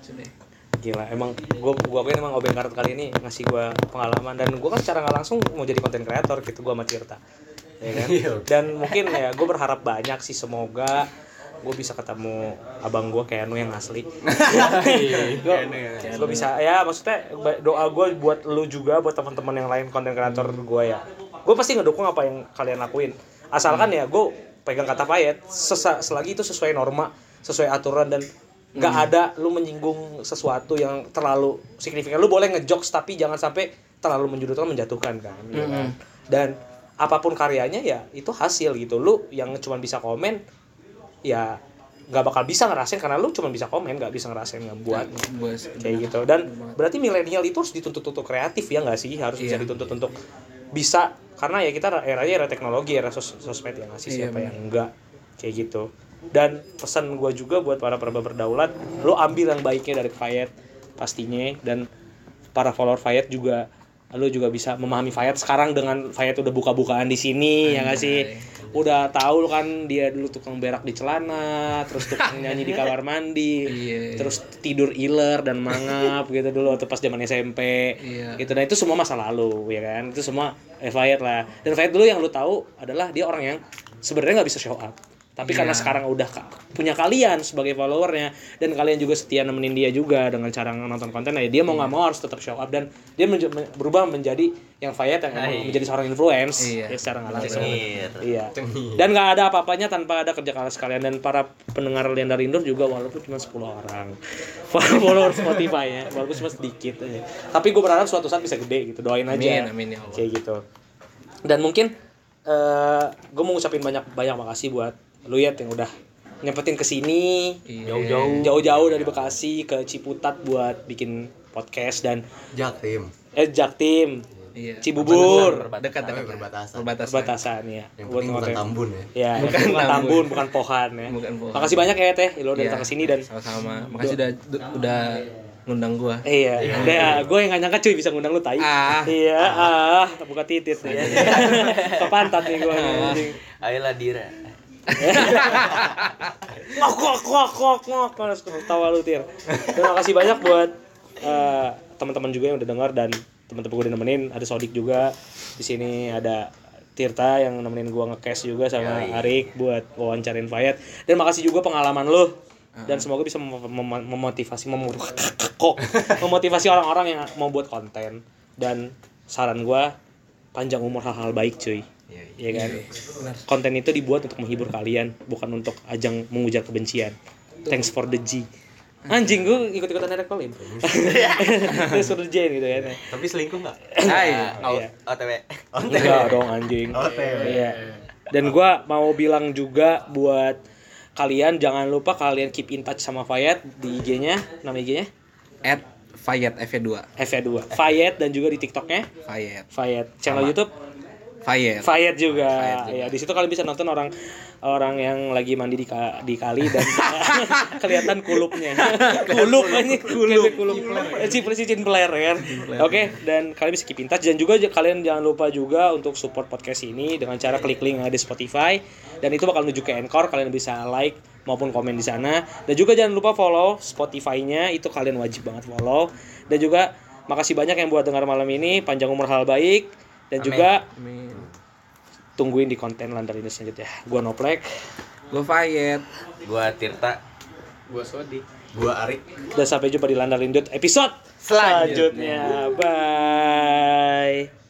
Sudah. Gila, emang gua gua akuin emang Obeng Karat kali ini ngasih gua pengalaman dan gua kan secara nggak langsung mau jadi konten kreator gitu gua sama Tirta. Ya kan? Dan mungkin ya gua berharap banyak sih semoga gue bisa ketemu abang gua kayak Anu yang asli. (laughs) Gua, gua bisa ya maksudnya doa gua buat lu juga buat teman-teman yang lain konten kreator gua ya. Gue pasti ngedukung apa yang kalian lakuin. Asalkan ya gue pegang kata sesa- selagi itu sesuai norma sesuai aturan dan nggak ada lu menyinggung sesuatu yang terlalu signifikan. Lu boleh ngejokes tapi jangan sampai terlalu menjudutkan menjatuhkan kan, ya kan? dan apa pun karyanya ya itu hasil gitu. Lu yang cuma bisa komen ya nggak bakal bisa ngerasain karena lu cuma bisa komen nggak bisa ngerasain ngebuat. Gua kayak gitu. Dan berarti milenial itu harus dituntut untuk kreatif ya nggak sih? Harus bisa Iya. dituntut untuk bisa karena ya kita eranya era teknologi era sos sosmed yang ngasih Iya, siapa yang enggak kayak gitu. Dan pesan gue juga buat para perba berdaulat lo ambil yang baiknya dari Fayet pastinya. Dan para follower Fayet juga lo juga bisa memahami Fayet sekarang dengan Fayet udah buka-bukaan di sini ya nggak sih udah tahu kan dia dulu tukang berak di celana terus tukang nyanyi di kamar mandi Iya. terus tidur iler dan mangap gitu dulu waktu pas zaman SMP Iya. gitu. Nah itu semua masa lalu ya kan? Itu semua Fayet lah. Dan Fayet dulu yang lu tahu adalah dia orang yang sebenarnya nggak bisa show up tapi karena Iya. sekarang udah punya kalian sebagai followernya dan kalian juga setia nemenin dia juga dengan cara nonton konten ya dia mau nggak mau harus tetap show up dan dia menj- men- berubah menjadi yang Fayet yang emang menjadi seorang influence Iya. ya, secara nggak langsung. Iya. Dan nggak ada apa-apanya tanpa ada kerja keras kalian dan para pendengar Leandar Indoor juga walaupun cuma 10 orang (laughs) follower Spotify ya, walaupun cuma sedikit aja. Tapi gue berharap suatu saat bisa gede gitu. Doain aja. Amin, amin ya Allah. Kayak gitu. Dan mungkin eh gue mau ngucapin banyak banyak makasih buat lu ya yang udah nyempetin ke sini Iya. jauh-jauh jauh-jauh dari Bekasi ke Ciputat buat bikin podcast dan Jaktim. eh Jaktim Iya. Cibubur Dekat Tapi dekat. berbatasan. Perbatasan. perbatasan ya Yang buat bukan. Tambun ya. Ya, Bukan bukan, bukan tambun. bukan pohan ya. Bukan pohan. Makasih banyak ya Teh, lo udah Iya. datang ke sini dan Sama-sama. Makasih udah udah ngundang gua. iya, udah gue yang gak nyangka cuy bisa ngundang lu tai. Ah. Iya, ah, buka titit (laughs) nih. Ke pantat nih gue. anjing. Ayolah Dira. Ngok ngok ngok ngok ngok panas ketawa lu tir. Terima kasih banyak buat eh, teman-teman juga yang udah dengar dan teman-teman gue udah nemenin. Ada Sodik juga di sini ada Tirta yang nemenin gua nge-cash juga sama Arik buat wawancarin Fayet. Dan makasih juga pengalaman lu. Dan semoga bisa mem- mem- memotivasi mem- kok memotivasi orang-orang yang mau buat konten. Dan saran gua panjang umur hal-hal baik cuy Iya kan konten itu dibuat untuk menghibur kalian bukan untuk ajang mengujar kebencian thanks for the G anjing gue ikut-ikutan Derek Colin (laughs) thanks for the J gitu kan Tapi selingkuh nggak? Hai. Iya. OTW. (laughs) Enggak dong anjing. Iya. Dan gua mau bilang juga buat kalian jangan lupa kalian keep in touch sama Fayet di IG-nya, nama IG-nya At Fayet FV2. FV2. Fayet dan juga di TikTok-nya Fayet. Fayet. Channel YouTube Fayet. Fayet juga. Fayet juga. Ya, di situ kalian bisa nonton orang orang yang lagi mandi di, ka- di kali dan (laughs) (laughs) kelihatan kulupnya. kulup ini kulup. kulup. Cipul cicin peler ya kan. Oke, dan kalian bisa keep in touch dan juga kalian jangan lupa juga untuk support podcast ini dengan cara klik link ada di Spotify dan itu bakal menuju ke Anchor, kalian bisa like maupun komen di sana. Dan juga jangan lupa follow Spotify-nya, itu kalian wajib banget follow. Dan juga makasih banyak yang buat dengar malam ini, panjang umur hal baik dan juga Amin. tungguin di konten Landar ini selanjutnya. Gua Noplek. Gue Fayet. Gua Tirta. Gua Sodik. Gua Arik. Dan sampai jumpa di Landar episode selanjutnya. Bye.